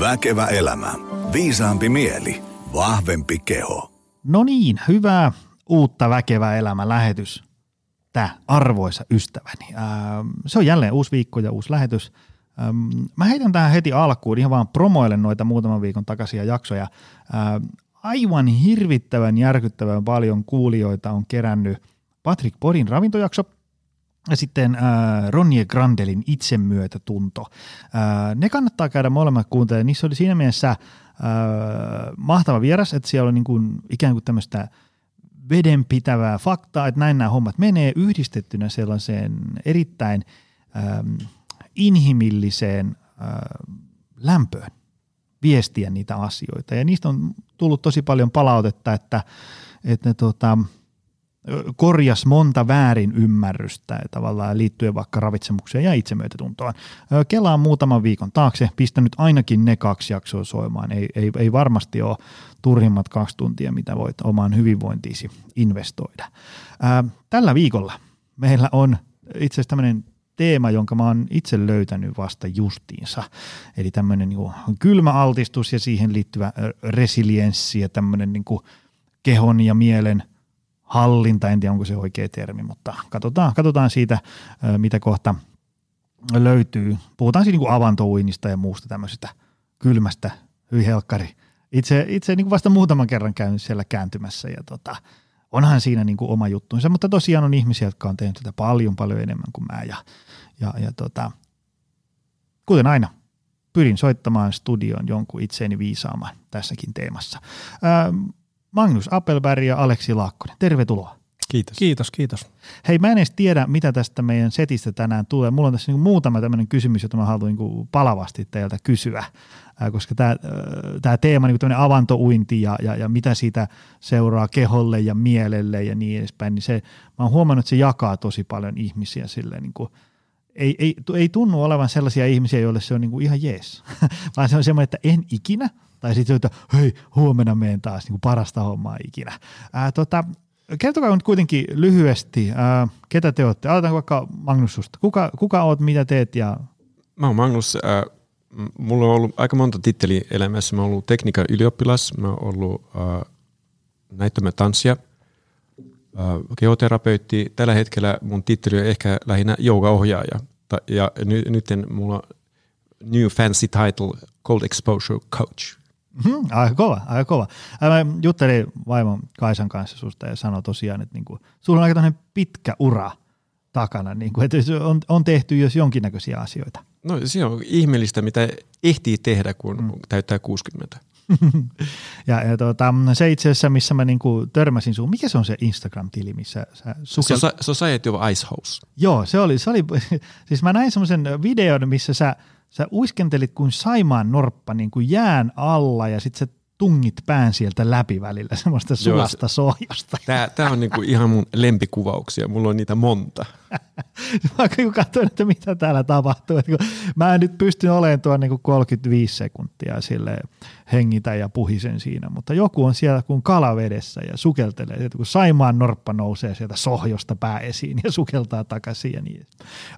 Väkevä elämä. Viisaampi mieli. Vahvempi keho. No niin, hyvää uutta Väkevä elämä lähetys. Tämä arvoisa ystäväni. Ää, se on jälleen uusi viikko ja uusi lähetys. Ähm, mä heitän tähän heti alkuun ihan vaan promoilen noita muutaman viikon takaisia jaksoja. Ää, aivan hirvittävän järkyttävän paljon kuulijoita on kerännyt Patrick Podin ravintojakso – ja sitten äh, Ronnie Grandelin itsemyötätunto. Äh, ne kannattaa käydä molemmat kuuntelemaan. Niissä oli siinä mielessä äh, mahtava vieras, että siellä oli niin kuin, ikään kuin tämmöistä vedenpitävää faktaa, että näin nämä hommat menee yhdistettynä sellaiseen erittäin ähm, inhimilliseen äh, lämpöön viestiä niitä asioita. Ja niistä on tullut tosi paljon palautetta, että, että tota, korjas monta väärin ymmärrystä tavallaan liittyen vaikka ravitsemukseen ja itsemyötätuntoon. Kelaan muutaman viikon taakse, pistänyt ainakin ne kaksi jaksoa soimaan. Ei, ei, ei varmasti ole turhimmat kaksi tuntia, mitä voit omaan hyvinvointiisi investoida. Tällä viikolla meillä on itse asiassa tämmöinen teema, jonka mä oon itse löytänyt vasta justiinsa. Eli tämmöinen niin kylmäaltistus ja siihen liittyvä resilienssi ja tämmöinen niin kehon ja mielen – hallinta, en tiedä onko se oikea termi, mutta katsotaan, katsotaan siitä, mitä kohta löytyy. Puhutaan siinä niin avantouinnista ja muusta tämmöisestä kylmästä, hyi helkkari. Itse, itse niin kuin vasta muutaman kerran käynyt siellä kääntymässä ja tota, onhan siinä niin kuin oma juttunsa, mutta tosiaan on ihmisiä, jotka on tehnyt tätä paljon paljon enemmän kuin mä ja, ja, ja tota, kuten aina, pyrin soittamaan studioon jonkun itseeni viisaamaan tässäkin teemassa. Magnus Appelberg ja Aleksi Laakkonen. Tervetuloa. Kiitos. Kiitos, kiitos. Hei, mä en edes tiedä, mitä tästä meidän setistä tänään tulee. Mulla on tässä niin muutama tämmöinen kysymys, jota mä haluan niin palavasti teiltä kysyä, koska tämä, tämä teema, niin tämmöinen avantouinti ja, ja, ja mitä siitä seuraa keholle ja mielelle ja niin edespäin, niin se, mä oon huomannut, että se jakaa tosi paljon ihmisiä silleen niin kuin, ei, ei, ei tunnu olevan sellaisia ihmisiä, joille se on niin kuin ihan jees, vaan se on semmoinen, että en ikinä – tai sitten että hei, huomenna menen taas niin kuin parasta hommaa ikinä. Ää, tota, kertokaa nyt kuitenkin lyhyesti, ää, ketä te olette. Aloitan vaikka Magnus susta. Kuka, kuka oot, mitä teet? Ja... Mä oon Magnus. Äh, mulla on ollut aika monta titteliä elämässä. Mä oon ollut tekniikan ylioppilas, mä oon ollut äh, näyttämä tanssia, geoterapeutti. Tällä hetkellä mun titteli on ehkä lähinnä joogaohjaaja. Ja nyt, nyt mulla on new fancy title, Cold Exposure Coach. Hmm, aika kova, aika kova. Mä juttelin vaimon Kaisan kanssa susta ja sanoi tosiaan, että niinku, sulla on aika pitkä ura takana, niinku, että on, on tehty jos jonkinnäköisiä asioita. No se on ihmeellistä, mitä ehtii tehdä, kun hmm. täyttää 60. ja, ja tuota, se itse asiassa, missä mä niinku törmäsin sun, mikä se on se Instagram-tili, missä sä sukelt... Society of Ice House. Joo, se oli, se oli siis mä näin semmoisen videon, missä sä sä uiskentelit kuin saimaan norppa niin kuin jään alla ja sitten sä tungit pään sieltä läpi välillä semmoista sulasta Joo, sohjosta. Tämä, tämä on niinku ihan mun lempikuvauksia, mulla on niitä monta. Mä kun katsoin, että mitä täällä tapahtuu. Että mä en nyt pysty olemaan tuon niinku 35 sekuntia sille hengitä ja puhisen siinä, mutta joku on siellä kuin kalavedessä ja sukeltelee. Että kun Saimaan norppa nousee sieltä sohjosta pää esiin ja sukeltaa takaisin ja niin.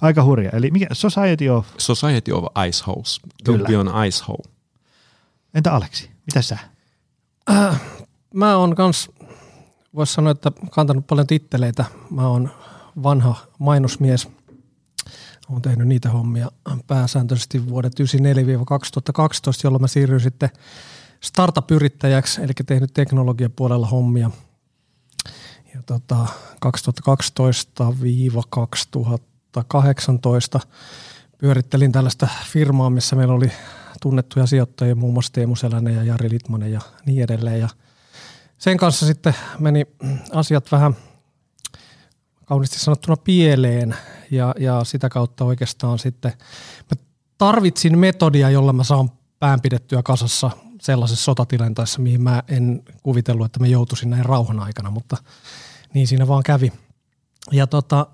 Aika hurja. Eli mikä? Society of... Society of Ice House. Don't be on ice hole. Entä Aleksi? Mitä sä? Äh, mä oon kans, voisi sanoa, että kantanut paljon titteleitä. Mä oon vanha mainosmies. Olen tehnyt niitä hommia pääsääntöisesti vuodet 1994-2012, jolloin mä siirryin sitten startup-yrittäjäksi, eli tehnyt teknologiapuolella hommia. Ja tota, 2012-2018 pyörittelin tällaista firmaa, missä meillä oli tunnettuja sijoittajia, muun muassa Teemu Selänen ja Jari Litmanen ja niin edelleen. Ja sen kanssa sitten meni asiat vähän kauniisti sanottuna pieleen ja, ja sitä kautta oikeastaan sitten mä tarvitsin metodia, jolla mä saan pään pidettyä kasassa sellaisessa sotatilanteessa, mihin mä en kuvitellut, että mä joutuisin näin rauhan aikana, mutta niin siinä vaan kävi. Ja tota,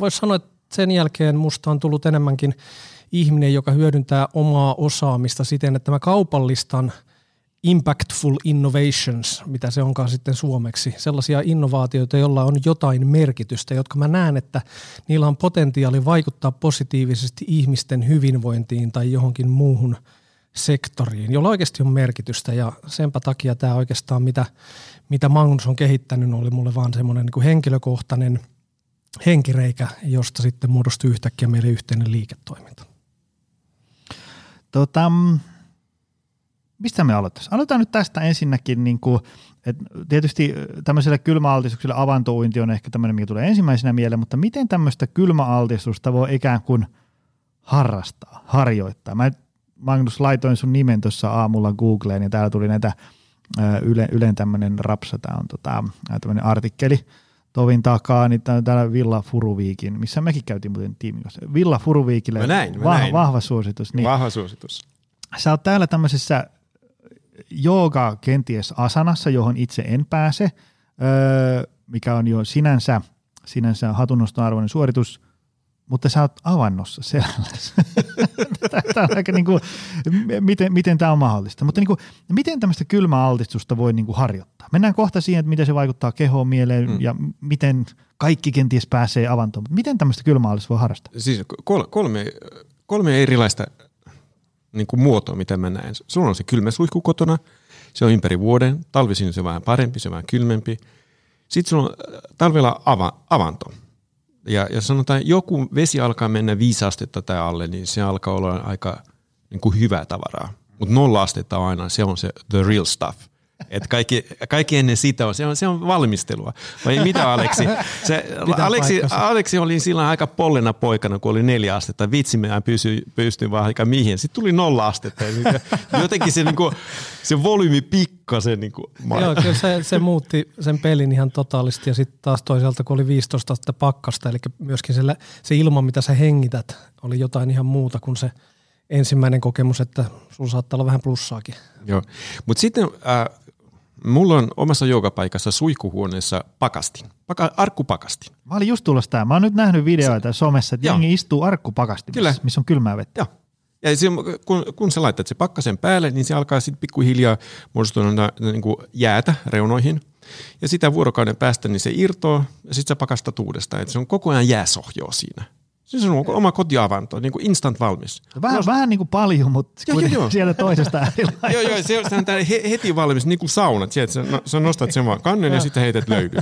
voisi sanoa, että sen jälkeen musta on tullut enemmänkin – ihminen, joka hyödyntää omaa osaamista siten, että mä kaupallistan impactful innovations, mitä se onkaan sitten suomeksi, sellaisia innovaatioita, joilla on jotain merkitystä, jotka mä näen, että niillä on potentiaali vaikuttaa positiivisesti ihmisten hyvinvointiin tai johonkin muuhun sektoriin, jolla oikeasti on merkitystä ja senpä takia tämä oikeastaan, mitä, mitä Magnus on kehittänyt, oli mulle vaan semmoinen niin henkilökohtainen henkireikä, josta sitten muodostui yhtäkkiä meille yhteinen liiketoiminta. Tota, mistä me aloittaisiin? Aloitetaan nyt tästä ensinnäkin, niin kuin, että tietysti tämmöiselle kylmäaltistukselle avantouinti on ehkä tämmöinen, mikä tulee ensimmäisenä mieleen, mutta miten tämmöistä kylmäaltistusta voi ikään kuin harrastaa, harjoittaa? Mä Magnus laitoin sun nimen tuossa aamulla Googleen ja täällä tuli näitä Yle, Ylen tämmöinen rapsa, tämä on tota, tämmöinen artikkeli tovin takaa, niin täällä Villa Furuviikin, missä mekin käytiin muuten tiimin kanssa. Villa Furuviikille, mä näin, mä vahva, näin. vahva suositus. Niin. Vahva suositus. Sä oot täällä tämmöisessä jooga kenties asanassa, johon itse en pääse, öö, mikä on jo sinänsä, sinänsä hatunnoston arvoinen suoritus, mutta sä oot avannossa selälläsi. tämä on aika niin kuin, miten, miten tämä on mahdollista. Mutta niin kuin, miten tämmöistä kylmäaltistusta voi niin kuin harjoittaa? Mennään kohta siihen, että miten se vaikuttaa kehoon, mieleen mm. ja miten kaikki kenties pääsee avantoon. Mutta miten tämmöistä kylmäaltistusta voi harrastaa? Siis kolme, kolme erilaista niin kuin muotoa, mitä mä näen. Sulla on se kylmä suihku kotona, se on ympäri vuoden, talvisin se on vähän parempi, se on vähän kylmempi. Sitten sulla on talvella ava, avanto. Ja jos sanotaan, joku vesi alkaa mennä viisi astetta tai alle, niin se alkaa olla aika niin kuin hyvää tavaraa. Mutta nolla astetta aina, se on se the real stuff. Et kaikki, kaikki ennen sitä on, se on, se on valmistelua. Vai mitä Aleksi? Se, Aleksi, Aleksi oli silloin aika pollena poikana, kun oli neljä astetta. Vitsi, mä pystyin, pystyin vaan aika mihin. Sitten tuli nolla astetta. Ja jotenkin se, niinku, se volyymi pikkasen. Niinku, Joo, kyllä se, se, muutti sen pelin ihan totaalisti. Ja sitten taas toisaalta, kun oli 15 astetta pakkasta, eli myöskin se, se ilma, mitä sä hengität, oli jotain ihan muuta kuin se ensimmäinen kokemus, että sulla saattaa olla vähän plussaakin. Joo, mutta sitten äh, mulla on omassa joogapaikassa suihkuhuoneessa pakastin, Paka, arkkupakastin. Mä olin just tulossa tää. Mä oon nyt nähnyt videoita se, somessa, että jengi istuu arkkupakastimessa, missä on kylmää vettä. Joo. Ja se, kun, kun sä laitat se pakkasen päälle, niin se alkaa sitten pikkuhiljaa muodostua niin kuin jäätä reunoihin. Ja sitä vuorokauden päästä niin se irtoo ja sitten sä pakastat uudestaan. Et se on koko ajan jääsohjoa siinä. Siis on oma kotiavanto, niin kuin instant valmis. Vähän, Nos... vähän niin kuin paljon, mutta joo, joo, joo. siellä toisesta äärilaidasta. joo, joo, se on tää heti valmis, niin kuin saunat. Sieltä sä, no, sä nostat sen vaan kannen ja sitten heität löydy.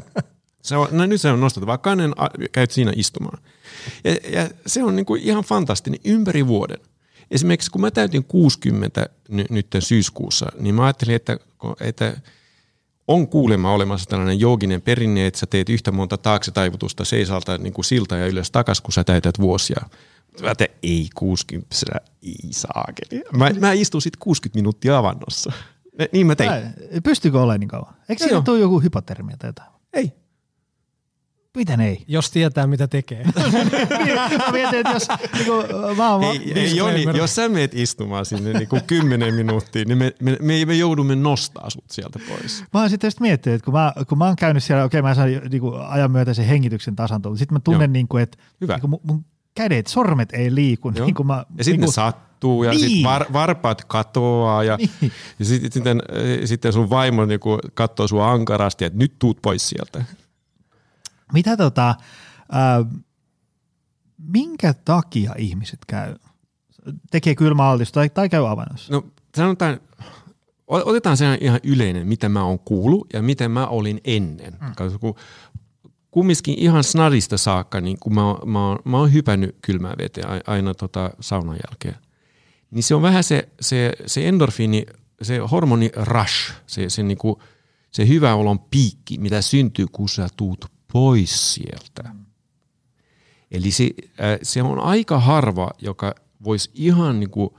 Se on, no nyt se on nostat vaan kannen, käyt siinä istumaan. Ja, ja se on niin kuin ihan fantastinen ympäri vuoden. Esimerkiksi kun mä täytin 60 n- nyt syyskuussa, niin mä ajattelin, että, että on kuulemma olemassa tällainen jooginen perinne, että sä teet yhtä monta taakse taivutusta seisalta niin kuin silta ja ylös takas, kun sä täytät vuosia. Mä te, ei 60, ei saakeli. Mä, mä istun sitten 60 minuuttia avannossa. Niin mä tein. Pystyykö olemaan niin kauan? Eikö siinä tule joku hypotermia tai jotain? Ei. Miten ei? Jos tietää, mitä tekee. mä mietin, että jos, niin kuin, mä oon ei, ei, Joni, jos sä meet istumaan sinne niin kuin kymmenen minuuttia, niin me, me, me, me joudumme nostaa sut sieltä pois. Mä oon sitten miettinyt, että kun mä, kun mä oon käynyt siellä, okei okay, mä saan niin kuin, ajan myötä sen hengityksen tasantua, mutta sitten mä tunnen, niin kuin, että Hyvä. Niin kuin mun, mun kädet, sormet ei liiku. Niin kuin mä, ja sitten niin ne sattuu ja niin. sitten var, varpaat katoaa ja, niin. ja sitten, sitten, sitten sun vaimo niin katsoo sua ankarasti, että nyt tuut pois sieltä. Mitä tota, äh, minkä takia ihmiset käy, tekee kylmäaltistusta tai, tai käy avannossa? No sanotaan, otetaan se ihan yleinen, mitä mä oon kuullut ja miten mä olin ennen. Mm. Kun kumminkin ihan snadista saakka, niin kun mä, mä, oon, mä oon hypännyt kylmää veteen aina tota saunan jälkeen, niin se on vähän se, se, se endorfiini, se hormoni rush, se, se, niinku, se hyvä olon piikki, mitä syntyy, kun sä tuut pois sieltä. Eli se, äh, se on aika harva, joka voisi ihan niin kuin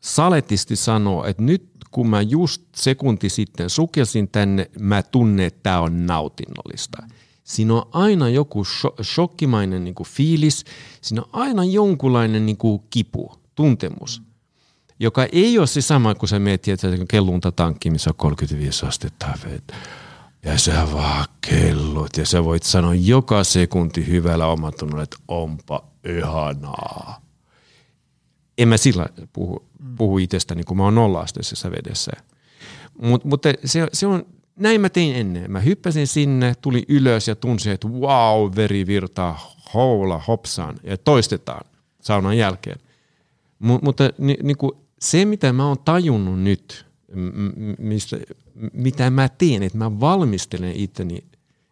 saletisti sanoa, että nyt kun mä just sekunti sitten sukelsin tänne, mä tunnen, että tämä on nautinnollista. Siinä on aina joku shokkimainen niin kuin fiilis, siinä on aina jonkunlainen niin kuin kipu, tuntemus, joka ei ole se sama, kun sä mietit, että kellunta tankki, missä on 35 astetta ja sä vaan kellot ja sä voit sanoa joka sekunti hyvällä omatunnolla, että onpa ihanaa. En mä sillä puhu, puhu itsestäni, kun mä oon nolla-asteisessa vedessä. Mut, mutta se, se on, näin mä tein ennen. Mä hyppäsin sinne, tuli ylös ja tunsin, että wow, veri virtaa, houla, hopsaan ja toistetaan saunan jälkeen. Mut, mutta ni, niin kuin se, mitä mä oon tajunnut nyt, mistä, mitä mä teen, että mä valmistelen itteni,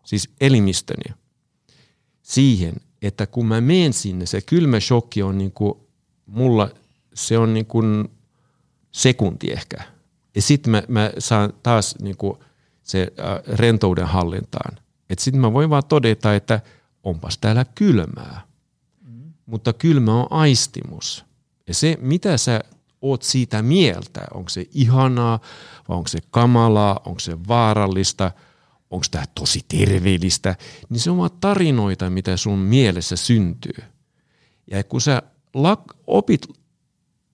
siis elimistöni, siihen, että kun mä menen sinne, se kylmä shokki on niin kuin, mulla, se on niin kuin sekunti ehkä. Ja sitten mä, mä saan taas niin kuin se äh, rentouden hallintaan. Että sitten mä voin vaan todeta, että onpas täällä kylmää. Mm. Mutta kylmä on aistimus. Ja se, mitä sä oot siitä mieltä, onko se ihanaa vai onko se kamalaa, onko se vaarallista, onko tämä tosi terveellistä, niin se on tarinoita, mitä sun mielessä syntyy. Ja kun sä opit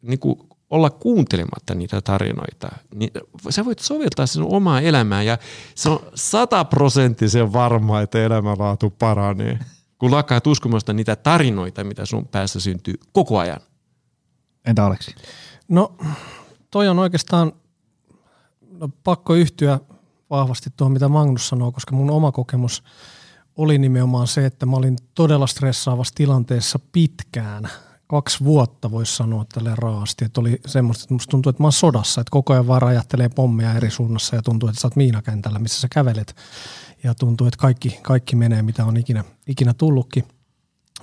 niin kuin olla kuuntelematta niitä tarinoita, niin sä voit soveltaa sen omaa elämää ja se on sataprosenttisen varma, että elämänlaatu paranee, kun lakkaat uskomasta niitä tarinoita, mitä sun päässä syntyy koko ajan. Entä Aleksi? No toi on oikeastaan no, pakko yhtyä vahvasti tuohon, mitä Magnus sanoo, koska mun oma kokemus oli nimenomaan se, että mä olin todella stressaavassa tilanteessa pitkään. Kaksi vuotta voisi sanoa tälle raasti, että oli semmoista, että musta tuntuu, että mä oon sodassa, että koko ajan vaan ajattelee pommeja eri suunnassa ja tuntuu, että sä oot miinakentällä, missä sä kävelet. Ja tuntuu, että kaikki, kaikki menee, mitä on ikinä, ikinä tullutkin.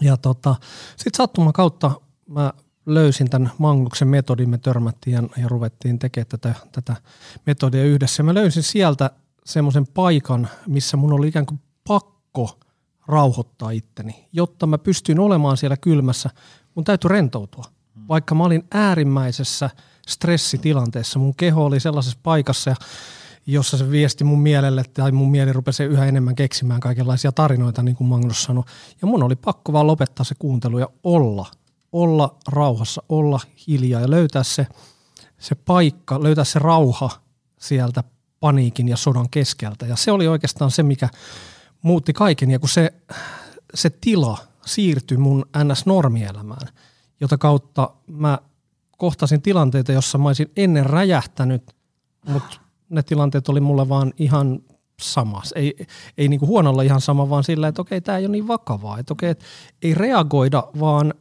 Ja tota, sitten sattuman kautta mä löysin tämän Magnuksen metodin, me törmättiin ja, ja ruvettiin tekemään tätä, tätä metodia yhdessä. Mä löysin sieltä semmoisen paikan, missä mun oli ikään kuin pakko rauhoittaa itteni. Jotta mä pystyin olemaan siellä kylmässä, mun täytyy rentoutua. Vaikka mä olin äärimmäisessä stressitilanteessa, mun keho oli sellaisessa paikassa, jossa se viesti mun mielelle, tai mun mieli rupesi yhä enemmän keksimään kaikenlaisia tarinoita, niin kuin Magnus sanoi. Ja mun oli pakko vaan lopettaa se kuuntelu ja olla – olla rauhassa, olla hiljaa ja löytää se, se paikka, löytää se rauha sieltä paniikin ja sodan keskeltä. Ja se oli oikeastaan se, mikä muutti kaiken. Ja kun se, se tila siirtyi mun NS-normielämään, jota kautta mä kohtasin tilanteita, jossa mä olisin ennen räjähtänyt, mutta ne tilanteet oli mulle vaan ihan sama. Ei, ei niin kuin huonolla ihan sama, vaan sillä, että okei, tämä ei ole niin vakavaa. Että okei, että ei reagoida, vaan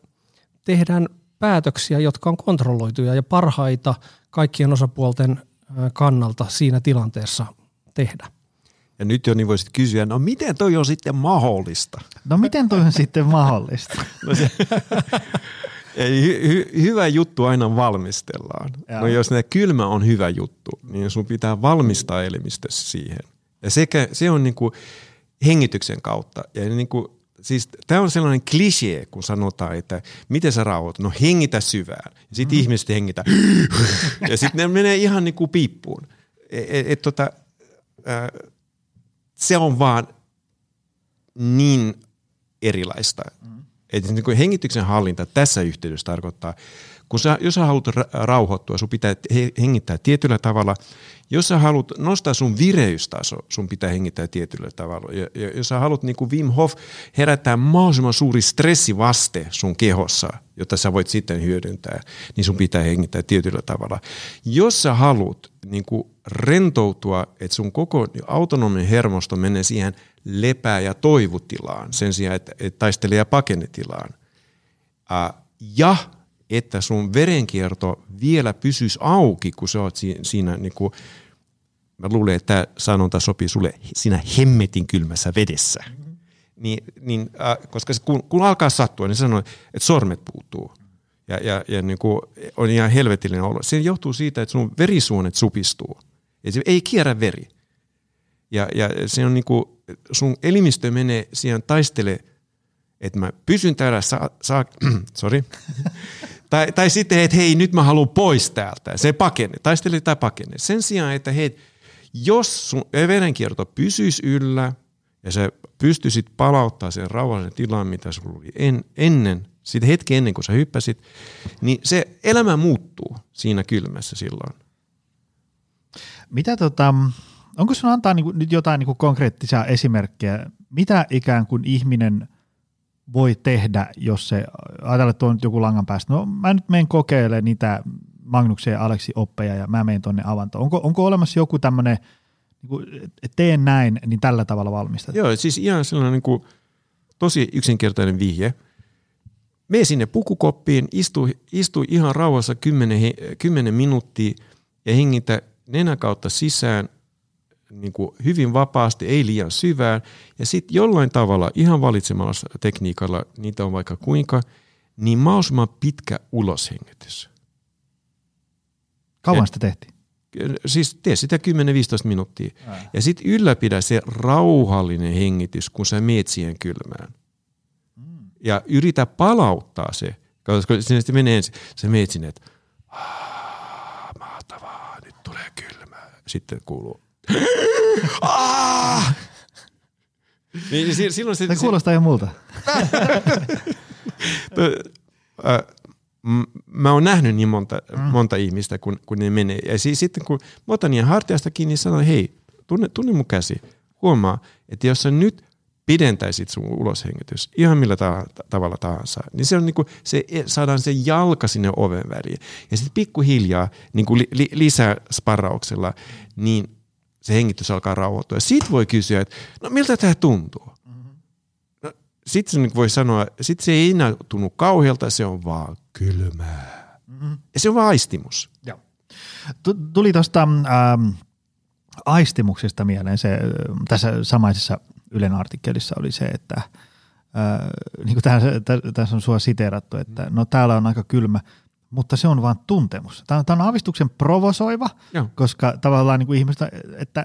tehdään päätöksiä, jotka on kontrolloituja ja parhaita kaikkien osapuolten kannalta siinä tilanteessa tehdä. Ja nyt jo niin voisit kysyä, no miten toi on sitten mahdollista? No miten toi on sitten mahdollista? no se, ei, hy, hyvä juttu aina valmistellaan. Ja. No jos ne kylmä on hyvä juttu, niin sun pitää valmistaa elimistössä siihen. Ja sekä, se on niin kuin hengityksen kautta. Ja niin kuin siis tämä on sellainen klisee, kun sanotaan, että miten sä rauhoitut. No hengitä syvään. Sitten mm. ihmiset hengitä. ja sitten ne menee ihan niin kuin piippuun. Et, et, et, tota, äh, se on vaan niin erilaista. Mm. Että niin kuin hengityksen hallinta tässä yhteydessä tarkoittaa, kun sä, jos sä haluat rauhoittua, sun pitää hengittää tietyllä tavalla – jos sä haluat nostaa sun vireystaso, sun pitää hengittää tietyllä tavalla. Ja, ja jos sä haluat niin kuin Wim Hof herättää mahdollisimman suuri stressivaste sun kehossa, jotta sä voit sitten hyödyntää, niin sun pitää hengittää tietyllä tavalla. Jos sä haluat niin kuin rentoutua, että sun koko autonominen hermosto menee siihen lepää- ja toivutilaan sen sijaan, että, että taistelee ja pakenetilaan. ja että sun verenkierto vielä pysyisi auki, kun sä oot siinä, niin kuin, mä luulen, että tämä sanonta sopii sulle siinä hemmetin kylmässä vedessä. Mm-hmm. Niin, niin, äh, koska se, kun, kun alkaa sattua, niin sanoo, että sormet puuttuu. Ja, ja, ja niin kuin on ihan helvetillinen olo. Se johtuu siitä, että sun verisuonet supistuu. Ja se ei kierrä veri. Ja, ja se on niin kuin, sun elimistö menee siihen taistele, että mä pysyn täällä, saa, saa sorry, tai, tai sitten, että hei, nyt mä haluan pois täältä. Se pakene, taistele tai pakene. Sen sijaan, että hei, jos sun verenkierto pysyisi yllä ja sä pystyisit palauttaa sen rauhallisen tilan, mitä sulla oli en, ennen, sitten hetki ennen kuin sä hyppäsit, niin se elämä muuttuu siinä kylmässä silloin. Mitä tota, onko sun antaa niinku, nyt jotain niinku konkreettisia esimerkkejä, mitä ikään kuin ihminen voi tehdä, jos se, ajatellaan, että on joku langan päästä, no mä nyt menen kokeilemaan niitä Magnuksen ja Aleksi oppeja ja mä menen tuonne avantoon. Onko, onko olemassa joku tämmöinen, niin teen näin, niin tällä tavalla valmistat? Joo, siis ihan sellainen niin kuin, tosi yksinkertainen vihje. mene sinne pukukoppiin, istu, istu ihan rauhassa 10, 10 minuuttia ja hengitä nenän kautta sisään niin kuin hyvin vapaasti, ei liian syvään. Ja sitten jollain tavalla, ihan valitsemalla tekniikalla, niitä on vaikka kuinka, niin mahdollisimman pitkä uloshengitys. Kauan sitä tehtiin? Siis tee sitä 10-15 minuuttia. Ää. Ja sitten ylläpidä se rauhallinen hengitys, kun sä meet siihen kylmään. Mm. Ja yritä palauttaa se, koska sinne sitten menee ensin. Sä meet sinne, että mahtavaa, nyt tulee kylmää. Sitten kuuluu niin, silloin se, se kuulostaa ihan multa. mä oon nähnyt niin monta, mm. monta ihmistä, kun, kun ne menee. Ja siis, sitten kun mä otan niiden hartiasta kiinni, niin sanon, hei, tunne, tunne mun käsi. Huomaa, että jos sä nyt pidentäisit sun uloshengitys ihan millä ta- tavalla tahansa, niin se on niinku, se, saadaan se jalka sinne oven väliin. Ja sitten pikkuhiljaa niinku li, li, lisää sparrauksella, niin se hengitys alkaa rauhoittua. Ja sit voi kysyä, että no miltä tämä tuntuu? No, sitten se niinku voi sanoa, sit se ei enää tunnu kauhealta, se on vaan kylmää. Ja se on vaan aistimus. Joo. Tuli tuosta ähm, aistimuksesta mieleen se, tässä samaisessa Ylen artikkelissa oli se, että äh, niin kuin tässä, tässä on sua siteerattu, että no täällä on aika kylmä, mutta se on vain tuntemus. Tämä on, tämä on aavistuksen provosoiva, Joo. koska tavallaan niin kuin ihmistä, että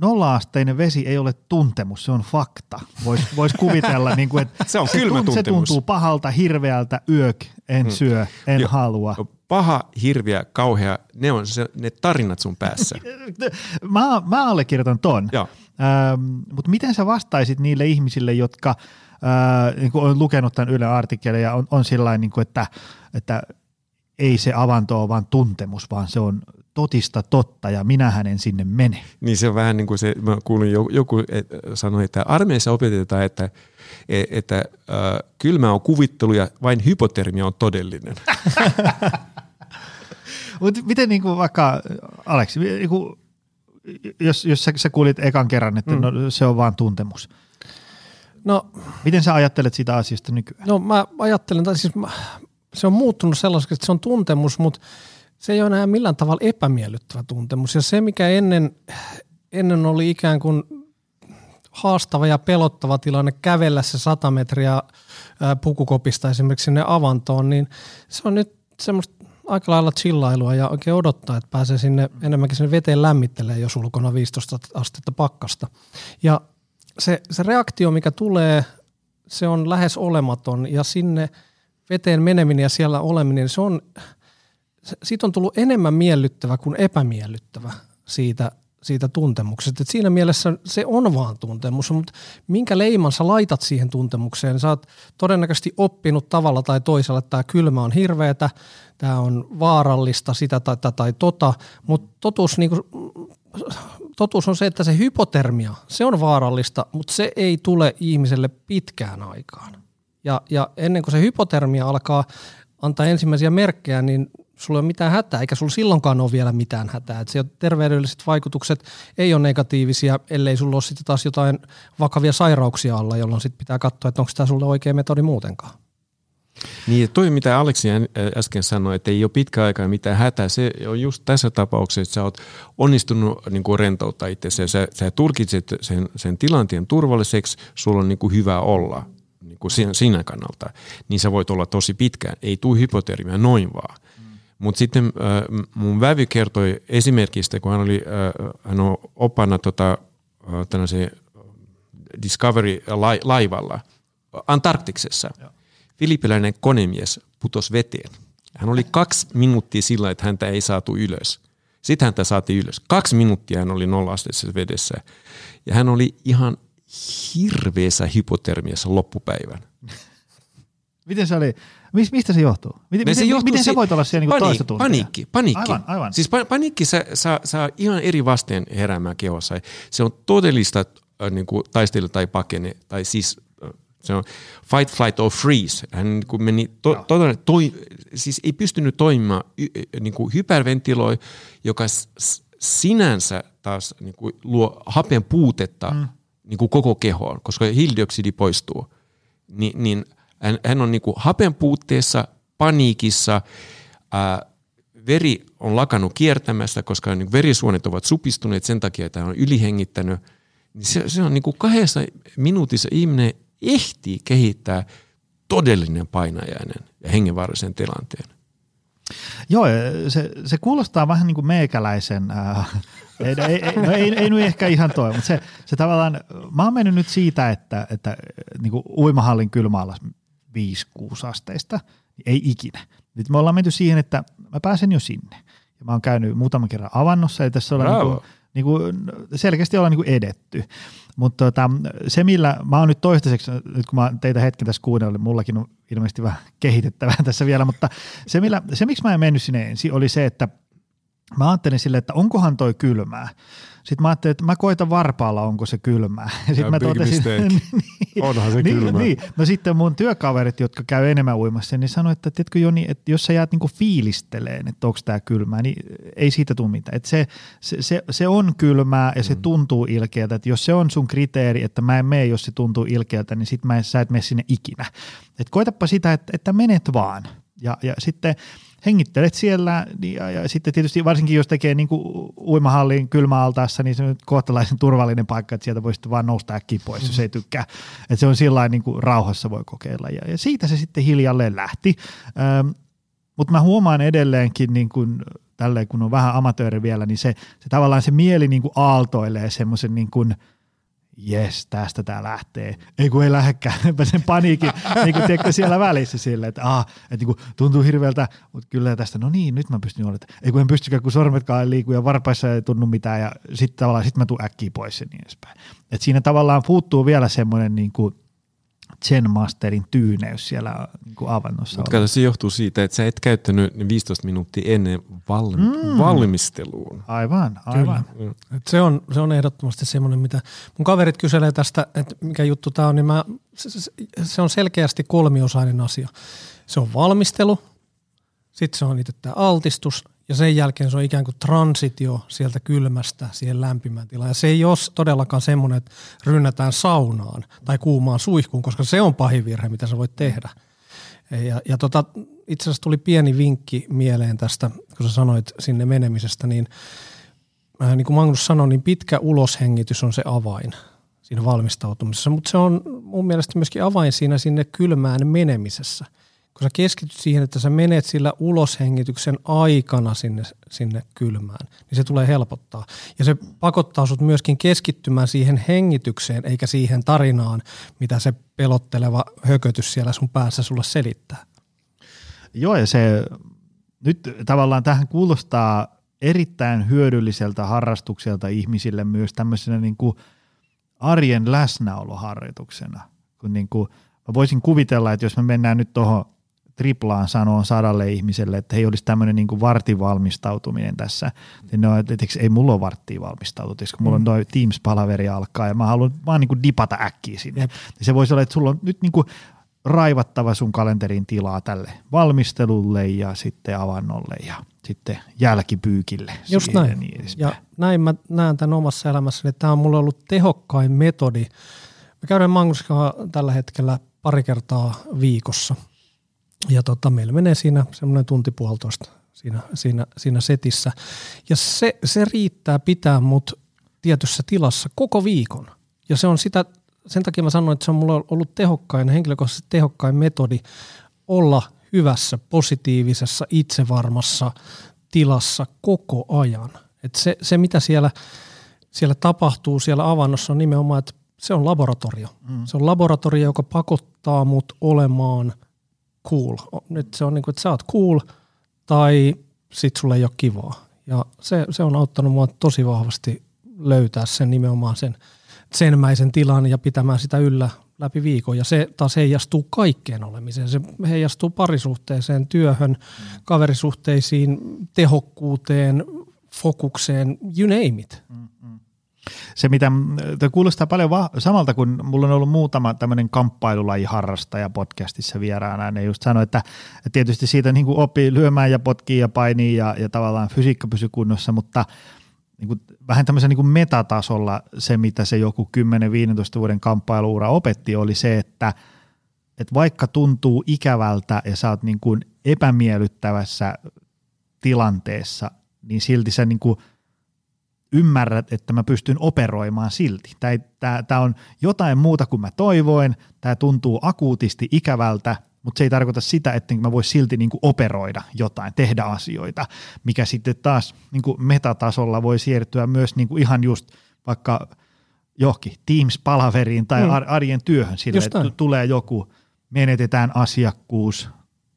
nolla-asteinen vesi ei ole tuntemus, se on fakta. Voisi vois kuvitella, niin kuin, että se, on se, kylmä tunt, se tuntuu pahalta, hirveältä, yök, en hmm. syö, en jo, halua. Paha, hirviä, kauhea, ne on se, ne tarinat sun päässä. mä, mä allekirjoitan ton. Joo. Ähm, mutta miten sä vastaisit niille ihmisille, jotka äh, niin on lukenut tämän Yle artikkelin ja on, on sillä niin että, että ei se avanto ole vaan tuntemus, vaan se on totista totta ja minä hänen sinne mene. Niin se on vähän niin kuin se, mä kuulin joku et, sanoi, että armeijassa opetetaan, että, e, että äh, kylmä on kuvittelu ja vain hypotermia on todellinen. Mutta miten niin kuin vaikka, Aleksi, niin kuin, jos, jos sä, sä kuulit ekan kerran, että mm. no, se on vaan tuntemus. No, miten sä ajattelet sitä asiasta nykyään? No mä ajattelen, tai siis mä, se on muuttunut sellaiseksi, että se on tuntemus, mutta se ei ole enää millään tavalla epämiellyttävä tuntemus. Ja se, mikä ennen, ennen oli ikään kuin haastava ja pelottava tilanne kävellä se sata metriä pukukopista esimerkiksi sinne avantoon, niin se on nyt semmoista aika lailla chillailua ja oikein odottaa, että pääsee sinne enemmänkin sinne veteen lämmittelee, jos ulkona 15 astetta pakkasta. Ja se, se reaktio, mikä tulee, se on lähes olematon ja sinne – veteen meneminen ja siellä oleminen, se on, siitä on tullut enemmän miellyttävä kuin epämiellyttävä siitä, siitä tuntemuksesta. Et siinä mielessä se on vaan tuntemus, mutta minkä leiman sä laitat siihen tuntemukseen? Sä oot todennäköisesti oppinut tavalla tai toisella, että tämä kylmä on hirveätä, tämä on vaarallista, sitä tai tätä tai tota, mutta totuus, niin kuin, totuus on se, että se hypotermia, se on vaarallista, mutta se ei tule ihmiselle pitkään aikaan. Ja, ja ennen kuin se hypotermia alkaa antaa ensimmäisiä merkkejä, niin sulla ei ole mitään hätää, eikä sulla silloinkaan ole vielä mitään hätää. Et se terveydelliset vaikutukset ei ole negatiivisia, ellei sulla ole sitten taas jotain vakavia sairauksia alla, jolloin sitten pitää katsoa, että onko tämä sulle oikea metodi muutenkaan. Niin, toi mitä Aleksi äsken sanoi, että ei ole pitkä aikaa mitään hätää, se on just tässä tapauksessa, että sä oot onnistunut niin kuin rentouttaa itse. Sä, sä tulkitset sen, sen tilanteen turvalliseksi, sulla on niin kuin hyvä olla niin kuin siinä, siinä kannalta, niin sä voit olla tosi pitkään. Ei tule hypotermia noin vaan. Mm. Mutta sitten äh, mun vävy kertoi esimerkistä, kun hän oli äh, hän on opana tota, äh, Discovery-laivalla Antarktiksessa. Ja. Filippiläinen konemies putosi veteen. Hän oli kaksi minuuttia sillä, että häntä ei saatu ylös. Sitten häntä saatiin ylös. Kaksi minuuttia hän oli nolla-asteisessa vedessä. Ja hän oli ihan hirveässä hypotermiassa loppupäivän. Miten se oli? Mistä se johtuu? Miten, miten, se, johtuu miten se voit olla siellä niin toista tuntia? Paniikki, paniikki. Aivan, aivan. Siis paniikki saa, saa, saa ihan eri vasteen heräämään kehossa. Se on todellista äh, niin kuin taistelu tai pakene, tai siis äh, se on fight, flight or freeze. Hän niin kuin meni to, to, toi, siis ei pystynyt toimimaan niin kuin hyperventiloi, joka sinänsä taas niin kuin luo hapen puutetta mm niin kuin koko kehoon, koska hiilidioksidi poistuu, niin, niin Hän, hän on niin kuin hapen puutteessa, paniikissa, ää, veri on lakannut kiertämästä, koska niin verisuonet ovat supistuneet sen takia, että hän on ylihengittänyt. Niin se, se on niin kuin kahdessa minuutissa ihminen ehtii kehittää todellinen painajainen ja hengenvaarallisen tilanteen. Joo, se, se kuulostaa vähän niin kuin meikäläisen, äh, ei, ei, ei, no ei, ei nyt ehkä ihan toi, mutta se, se tavallaan, mä oon mennyt nyt siitä, että, että niin kuin uimahallin kylmäalas 5-6 asteista, ei ikinä. Nyt me ollaan menty siihen, että mä pääsen jo sinne. Ja mä oon käynyt muutaman kerran avannossa, ja tässä ollaan niin kuin, niin kuin selkeästi ollaan niin kuin edetty. Mutta tota, se, millä mä oon nyt toistaiseksi, nyt kun mä teitä hetken tässä kuunnellut, mullakin on ilmeisesti vähän kehitettävää tässä vielä, mutta se, millä, se miksi mä en mennyt sinne ensin, oli se, että mä ajattelin sille, että onkohan toi kylmää. Sitten mä ajattelin, että mä koitan varpaalla, onko se kylmää. Ja sitten mä totesin, niin, Onhan se niin, kylmää. Niin. No sitten mun työkaverit, jotka käy enemmän uimassa, niin sanoi, että tiedätkö Joni, että jos sä jäät niinku fiilisteleen, että onko tämä kylmää, niin ei siitä tule mitään. Että se, se, se, se, on kylmää ja se mm. tuntuu ilkeältä. Että jos se on sun kriteeri, että mä en mene, jos se tuntuu ilkeältä, niin sit mä, sä et mene sinne ikinä. Et koitapa sitä, että, että menet vaan. Ja, ja sitten hengittelet siellä niin- ja, ja sitten tietysti varsinkin jos tekee niin kuin uimahallin kylmäaltaassa, niin se on kohtalaisen turvallinen paikka, että sieltä voi sitten vaan nousta äkkiä pois, jos ei tykkää. Että se on sillä niin rauhassa voi kokeilla ja, ja siitä se sitten hiljalleen lähti. Öm, mutta mä huomaan edelleenkin niin kuin, tälleen, kun on vähän amatööri vielä, niin se, se tavallaan se mieli niin kuin aaltoilee semmoisen niin kuin, jes, tästä tämä lähtee. Ei kun ei lähdekään, sen paniikin niin kuin tiedätkö, siellä välissä silleen, että, ah, että niin kuin, tuntuu hirveältä, mutta kyllä tästä, no niin, nyt mä pystyn olemaan. Ei kun en pystykään, kun sormetkaan ei liiku ja varpaissa ei tunnu mitään ja sitten tavallaan sit mä tuun äkkiä pois ja niin edespäin. Et siinä tavallaan puuttuu vielä semmoinen niin kuin Zen Masterin tyyneys siellä niin kuin avannossa. Mutta kato, se johtuu siitä, että sä et käyttänyt ne 15 minuuttia ennen val- mm. valmisteluun. Aivan, aivan. Et se, on, se on ehdottomasti semmoinen, mitä mun kaverit kyselee tästä, että mikä juttu tämä on, niin mä, se, se, se on selkeästi kolmiosainen asia. Se on valmistelu, sitten se on itse tämä altistus ja sen jälkeen se on ikään kuin transitio sieltä kylmästä siihen lämpimään tilaan. Ja se ei ole todellakaan semmoinen, että rynnätään saunaan tai kuumaan suihkuun, koska se on pahin virhe, mitä sä voit tehdä. Ja, ja tota, itse asiassa tuli pieni vinkki mieleen tästä, kun sä sanoit sinne menemisestä, niin äh, niin kuin Magnus sanoi, niin pitkä uloshengitys on se avain siinä valmistautumisessa, mutta se on mun mielestä myöskin avain siinä sinne kylmään menemisessä. Kun sä keskityt siihen, että sä menet sillä uloshengityksen aikana sinne, sinne kylmään, niin se tulee helpottaa. Ja se pakottaa sut myöskin keskittymään siihen hengitykseen, eikä siihen tarinaan, mitä se pelotteleva hökötys siellä sun päässä sulle selittää. Joo, ja se nyt tavallaan tähän kuulostaa erittäin hyödylliseltä harrastukselta ihmisille myös tämmöisenä niin kuin arjen läsnäoloharjoituksena. Kun niin kuin, mä voisin kuvitella, että jos me mennään nyt tuohon triplaan sanoon sadalle ihmiselle, että ei olisi tämmöinen niin vartin valmistautuminen tässä. Niin no, että ei mulla ole varttia valmistautua, koska mulla on toi Teams-palaveri alkaa ja mä haluan vaan niin kuin dipata äkkiä sinne. Jep. Se voisi olla, että sulla on nyt niin kuin raivattava sun kalenterin tilaa tälle valmistelulle ja sitten avannolle ja sitten jälkipyykille. Just siihen näin. Niin edespäin. ja näin mä näen tämän omassa elämässäni, että tämä on mulle ollut tehokkain metodi. Me käydään Magnuskaan tällä hetkellä pari kertaa viikossa. Ja tota, meillä menee siinä semmoinen tunti puolitoista siinä, siinä, siinä setissä. Ja se, se riittää pitää mut tietyssä tilassa koko viikon. Ja se on sitä, sen takia mä sanoin, että se on mulla ollut tehokkain, henkilökohtaisesti tehokkain metodi olla hyvässä, positiivisessa, itsevarmassa tilassa koko ajan. Et se, se, mitä siellä, siellä tapahtuu siellä avannossa on nimenomaan, että se on laboratorio. Mm. Se on laboratorio, joka pakottaa mut olemaan cool. Nyt se on niin kuin, että sä oot cool tai sit sulle ei ole kivaa. Ja se, se on auttanut mua tosi vahvasti löytää sen nimenomaan sen senmäisen tilan ja pitämään sitä yllä läpi viikon. Ja se taas heijastuu kaikkeen olemiseen. Se heijastuu parisuhteeseen, työhön, kaverisuhteisiin, tehokkuuteen, fokukseen, you name it. Se, mitä toi kuulostaa paljon va- samalta, kun mulla on ollut muutama tämmöinen kamppailulajiharrastaja podcastissa vieraana, ne just sanoi, että, että tietysti siitä niin kuin oppii lyömään ja potkii ja painii ja, ja tavallaan fysiikka pysyy kunnossa, mutta niin kuin, vähän tämmöisen niin kuin metatasolla se, mitä se joku 10-15 vuoden kamppailuura opetti, oli se, että että vaikka tuntuu ikävältä ja sä oot niin kuin epämiellyttävässä tilanteessa, niin silti sä niin kuin ymmärrät, että mä pystyn operoimaan silti. Tämä on jotain muuta kuin mä toivoin, tämä tuntuu akuutisti ikävältä, mutta se ei tarkoita sitä, että mä vois silti niin operoida jotain, tehdä asioita, mikä sitten taas niin metatasolla voi siirtyä myös niin ihan just vaikka johonkin Teams-palaveriin tai mm. arjen työhön sille, että tulee joku, menetetään asiakkuus,